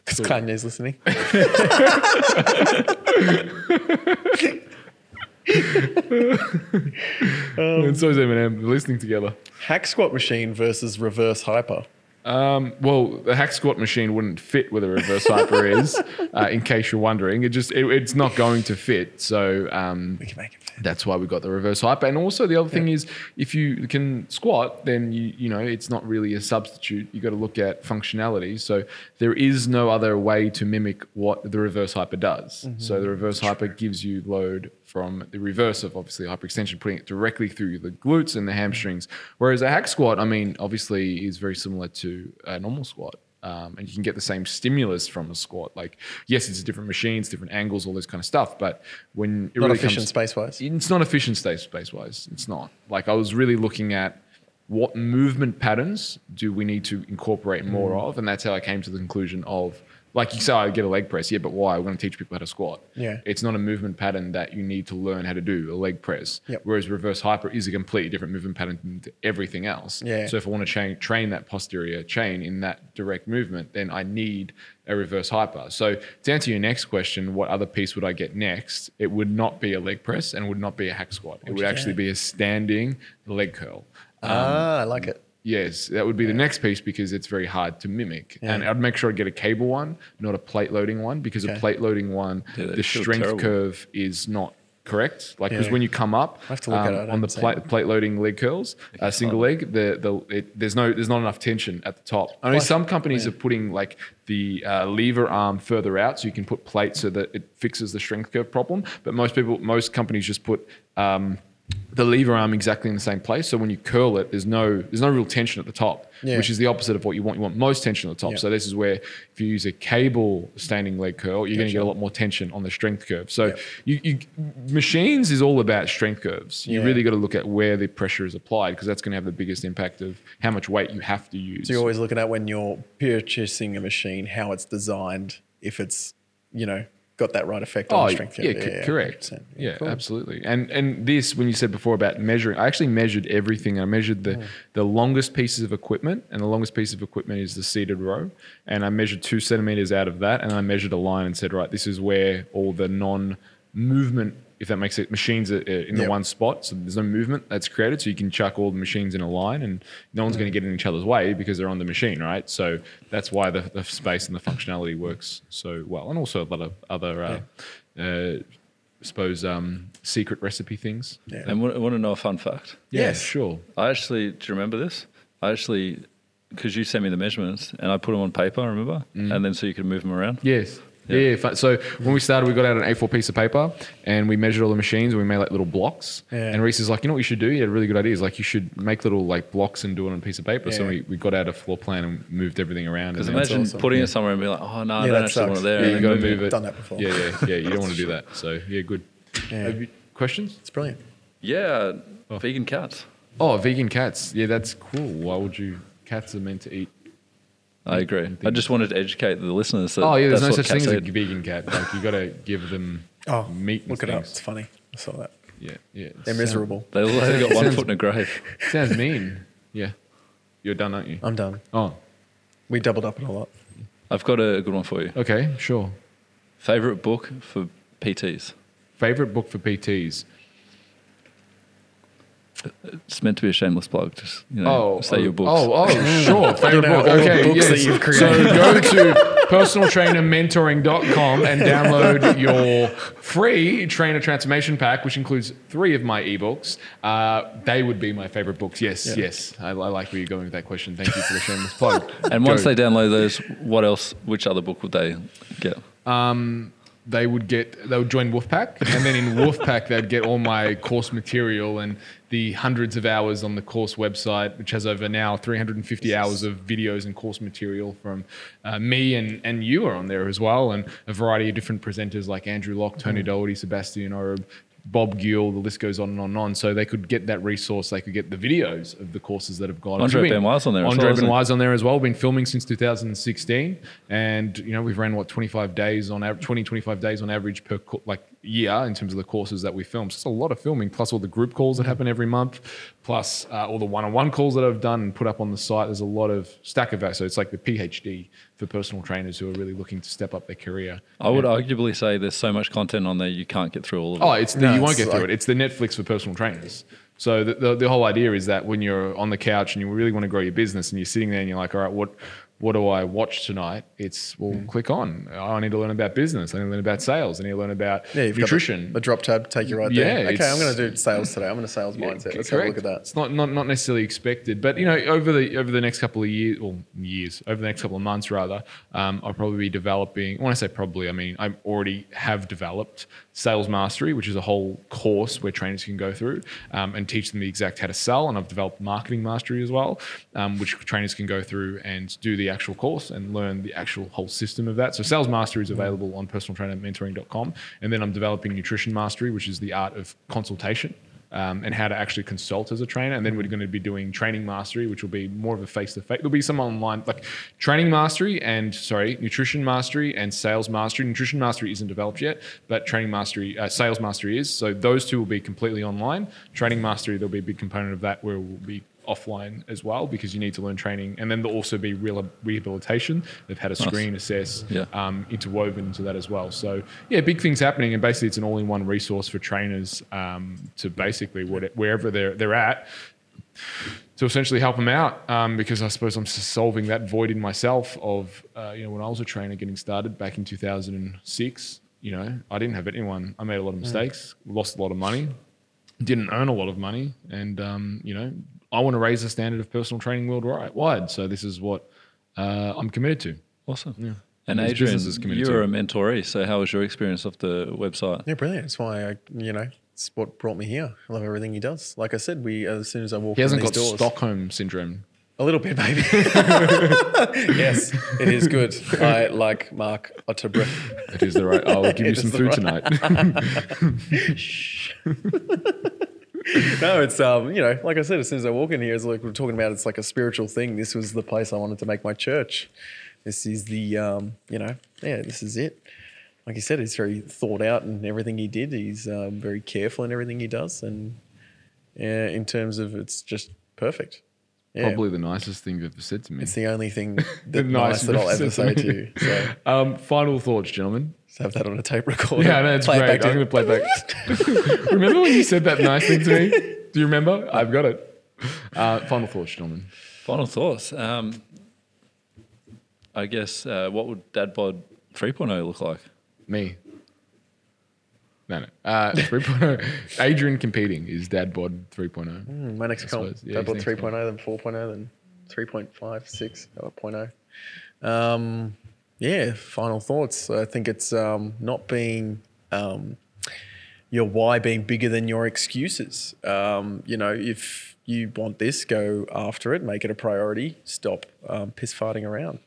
Because Kanye's listening. Um, and so is Eminem. They're listening together. Hack squat machine versus reverse hyper. Um, well, the hack squat machine wouldn't fit where the reverse hyper is, uh, in case you're wondering. It just it, it's not going to fit. So um, We can make it fit. that's why we got the reverse hyper. And also the other thing is, if you can squat, then you you know it's not really a substitute. You got to look at functionality. So there is no other way to mimic what the reverse hyper does. So the reverse hyper gives you load from the reverse of obviously hyperextension, putting it directly through the glutes and the hamstrings. Whereas a hack squat, I mean, obviously is very similar to a normal squat. Um, and you can get the same stimulus from a squat. Like, yes, it's different machines, different angles, all this kind of stuff. But when it Not really efficient comes, space wise. it's not efficient space space wise. It's not. Like I was really looking at what movement patterns do we need to incorporate more Mm. of, and that's how I came to the conclusion of like you say, I get a leg press, yeah, but why? We're going to teach people how to squat. Yeah. it's not a movement pattern that you need to learn how to do a leg press. Yep. Whereas reverse hyper is a completely different movement pattern than everything else. Yeah. So if I want to train train that posterior chain in that direct movement, then I need a reverse hyper. So to answer your next question, what other piece would I get next? It would not be a leg press and would not be a hack squat. It would actually be a standing leg curl. ah, I like it. Yes, that would be the next piece because it's very hard to mimic. And I'd make sure I get a cable one, not a plate loading one, because a plate loading one, Yeah, they the strength terrible. curve is not correct. Like, because Yeah. when you come up to look at um, it, on the haven't plate, plate loading leg curls, uh, single leg, the the it, there's no there's not enough tension at the top. I mean, some companies are putting like the uh, lever arm further out, so you can put plates so that it fixes the strength curve problem. But most people, most companies just put um, the lever arm exactly in the same place. So when you curl it, there's no there's no real tension at the top, Yeah. which is the opposite of what you want. You want most tension at the top. Yeah. So this is where if you use a cable standing leg curl, you're going to get a lot more tension on the strength curve. So you, you machines is all about strength curves. You Yeah. really got to look at where the pressure is applied because that's going to have the biggest impact of how much weight you have to use. So you're always looking at when you're purchasing a machine, how it's designed, if it's, you know, got that right effect on Oh, the strength. yeah, curve. c- correct. 100%. Yeah, cool. absolutely. And and this, when you said before about measuring, I actually measured everything. I measured the mm. the longest pieces of equipment, and the longest piece of equipment is the seated row. And I measured two centimeters out of that, and I measured a line and said, right, this is where all the non-movement, if that makes it, machines are uh, in the Yep. one spot, so there's no movement that's created. So you can chuck all the machines in a line, and no one's going to get in each other's way because they're on the machine, right? So that's why the, the space and the functionality works so well, and also a lot of other. Uh, uh, I suppose um, secret recipe things. Yeah. And want, want to know a fun fact? Yeah, Yes. sure. I actually, do you remember this? I actually because you sent me the measurements and I put them on paper, remember? Mm. And then so you could move them around. Yes. Yeah. yeah. fu- So when we started, we got out an A4 piece of paper and we measured all the machines and we made like little blocks. Yeah. And Reese is like, you know what you should do? He had a really good idea. He's like, you should make little like blocks and do it on a piece of paper. So we, we got out a floor plan and moved everything around. Because imagine awesome. putting it somewhere and being like, oh no, I Yeah, don't that actually want sucks. it there. yeah, you then got to move move it. it. Done that before. Yeah, yeah, yeah. You don't want to do that. So yeah, good. Yeah. Have you, questions? It's brilliant. Yeah, oh. vegan cats. Oh, vegan cats. Yeah, that's cool. Why would you? Cats are meant to eat. I agree. I just wanted to educate the listeners. That Oh yeah, there's no such thing cats as a eat. vegan cat. Like you got to give them Oh, meat. And look it up. It's funny. I saw that. Yeah, yeah. They're miserable. They all only got one foot in a grave. Sounds mean. Yeah. You're done, aren't you? I'm done. Oh, We doubled up on a lot. I've got a good one for you. okay, sure. Favorite book for PTs. Favorite book for PTs? It's meant to be a shameless plug. Just you know, Oh, say oh, your books. Oh, oh, sure. Favorite know book. all the Okay, books that you've created. So go to personaltrainermentoring.com and download your free trainer transformation pack, which includes three of my ebooks. Uh, they would be my favorite books. Yes, yes. I, I like where you're going with that question. Thank you for the shameless plug. And once they download those, what else? Which other book would they get? they would get they would join Wolfpack, and then in Wolfpack they'd get all my course material and the hundreds of hours on the course website, which has over now 350 hours of videos and course material from uh, me and and you are on there as well, and a variety of different presenters like Andrew Locke, Tony Doherty, Sebastian Oreb. Bob Gill, the list goes on and on and on. So they could get that resource. They could get the videos of the courses that have gone. Andre Benoit's on there Andre well? Benoit's on there as well. Been filming since 2016, and you know we've ran what 25 days on average, 20 25 days on average per co- like year in terms of the courses that we film. So it's a lot of filming, plus all the group calls that happen every month, plus uh, all the one-on-one calls that I've done and put up on the site. There's a lot of stack of that. So it's like the PhD for personal trainers who are really looking to step up their career. I would arguably say there's so much content on there you can't get through all of it. Oh, it's the, No, you won't it's get through it. It's the Netflix for personal trainers. So the, the the whole idea is that when you're on the couch and you really want to grow your business and you're sitting there and you're like, all right, what what do I watch tonight? It's well, Hmm. click on. I need to learn about business. I need to learn about sales. I need to learn about Yeah, you've nutrition. got the, the drop tab, take you right there. Yeah. Okay, I'm going to do sales today. I'm in a sales Yeah, mindset. Let's have a look correct. at that. It's not, not not necessarily expected, but you know, over the over the next couple of years, or years, over the next couple of months rather, um, I'll probably be developing. When I say probably, I mean I already have developed Sales Mastery, which is a whole course where trainers can go through um, and teach them the exact how to sell. And I've developed Marketing Mastery as well, um, which trainers can go through and do the actual course and learn the actual whole system of that. So Sales Mastery is available on personaltrainermentoring.com, and then I'm developing Nutrition Mastery, which is the art of consultation um, and how to actually consult as a trainer. And then we're going to be doing training mastery, which will be more of a face to face. There'll be some online, like training mastery and sorry, nutrition mastery and sales mastery. Nutrition mastery isn't developed yet, but training mastery, uh, sales mastery is. So those two will be completely online. Training mastery, there'll be a big component of that where we'll be offline as well because you need to learn training and then there'll also be real rehabilitation they've had a screen assess Yeah. um, interwoven into that as well. So yeah, big things happening, and basically it's an all-in-one resource for trainers um, to basically what, wherever they're they're at to essentially help them out. Um, because I suppose I'm solving that void in myself of uh, you know when I was a trainer getting started back in 2006. You know, I didn't have anyone. I made a lot of mistakes, lost a lot of money, didn't earn a lot of money, and um, you know, I want to raise the standard of personal training worldwide. So this is what uh, I'm committed to. Awesome. And And these Adrian, businesses committed to. you were a mentoree. So how was your experience of the website? Yeah, brilliant. That's why I, you know, it's what brought me here. I love everything he does. Like I said, we as soon as I walk He in hasn't these got doors, Stockholm syndrome. a little bit, maybe. yes, it is good. I like Mark Ottobre. It is the right. I'll give you some food right- tonight. no, it's um, you know, like I said, as soon as I walk in here, it's like we're talking about. It's like a spiritual thing. This was the place I wanted to make my church. This is the um, you know, yeah, this is it. Like you said, he's very thought out in everything he did. He's um, very careful in everything he does, and yeah, in terms of it's just perfect. Yeah, Probably the nicest thing you've ever said to me. it's the only thing The that nice nicest that I'll ever say to to you. So Um, final thoughts, gentlemen. Just have that on a tape recorder. Yeah, no, it's Play great. back I'm to- going to play back. remember when you said that nice thing to me? Do you remember? I've got it. Uh, final thoughts, gentlemen. Final thoughts. Um, I guess uh, what would Dad Bod 3.0 look like? Me. No, no. Uh, 3.0. Adrian competing is Dad Bod 3.0. Hmm, my next comp. suppose, yeah, Double next 3.0, then 4.0, then 3.56 or 0.0. Um, yeah, final thoughts. I think it's um, not being um, your why being bigger than your excuses. Um, you know, if you want this, go after it, make it a priority, stop um, piss farting around.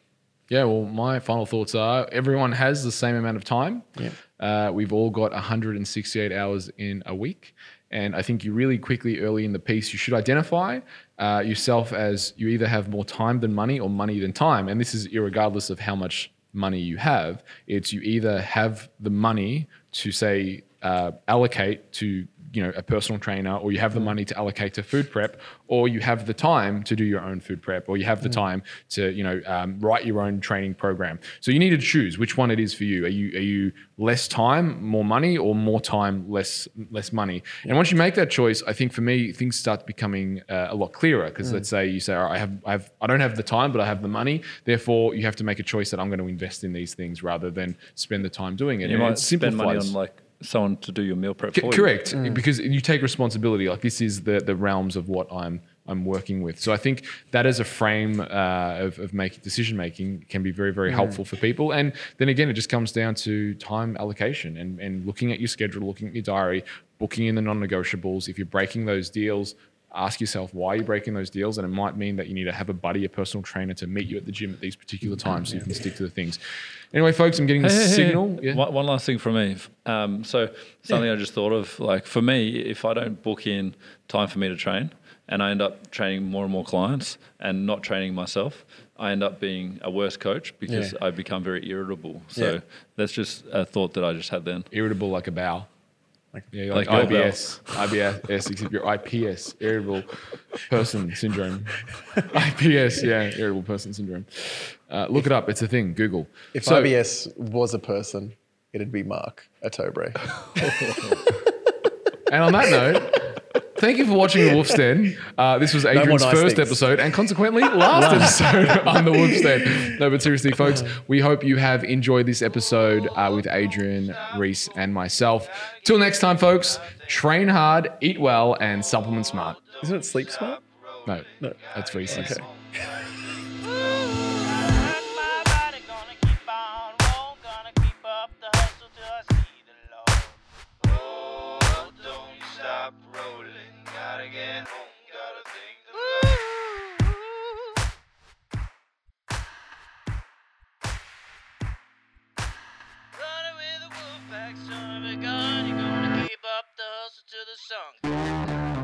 Yeah, well, my final thoughts are everyone has the same amount of time. Yeah. Uh, we've all got 168 hours in a week. And I think you really quickly, early in the piece, you should identify uh, yourself as you either have more time than money or money than time. And this is irregardless of how much money you have. It's you either have the money to say, uh, allocate to you know a personal trainer or you have the money to allocate to food prep or you have the time to do your own food prep or you have the time to you know um, write your own training program. So you need to choose which one it is for you. Are you are you less time more money or more time less less money? And once you make that choice i think for me things start becoming uh, a lot clearer because let's say you say All right, i have i have i don't have the time but i have the money. Therefore you have to make a choice that i'm going to invest in these things rather than spend the time doing it. You And might it spend money simplifies- on like someone to do your meal prep C- for you. correct. Because you take responsibility like this is the the realms of what i'm i'm working with. So i think that as a frame uh, of, of making decision making can be very very helpful for people. And then again it just comes down to time allocation and and looking at your schedule looking at your diary booking in the non-negotiables. If you're breaking those deals ask yourself why you're breaking those deals and it might mean that you need to have a buddy a personal trainer to meet you at the gym at these particular times so you can stick to the things anyway folks i'm getting the Hey, signal hey. Yeah. One, one last thing from me. Um, so something I just thought of, like for me, if I don't book in time for me to train, and I end up training more and more clients and not training myself, I end up being a worse coach because Yeah. I become very irritable. So Yeah. that's just a thought that I just had then. irritable like a bowel. yeah, like, Like your IBS, IBS, except you're IPS, irritable person syndrome. IPS, yeah, irritable person syndrome. Uh, look it up; it's a thing. Google. If So- IBS was a person, it'd be Mark Ottobre. And on that note, thank you for watching The Wolf's Den. Uh, this was Adrian's nice first things. episode and consequently last episode on The Wolf's Den. No, but seriously, folks, we hope you have enjoyed this episode uh, with Adrian, Reese, and myself. Till next time, folks, train hard, eat well, and supplement smart. Isn't it Sleep Smart? No, no, that's Reese's. Okay. the hustle to the song.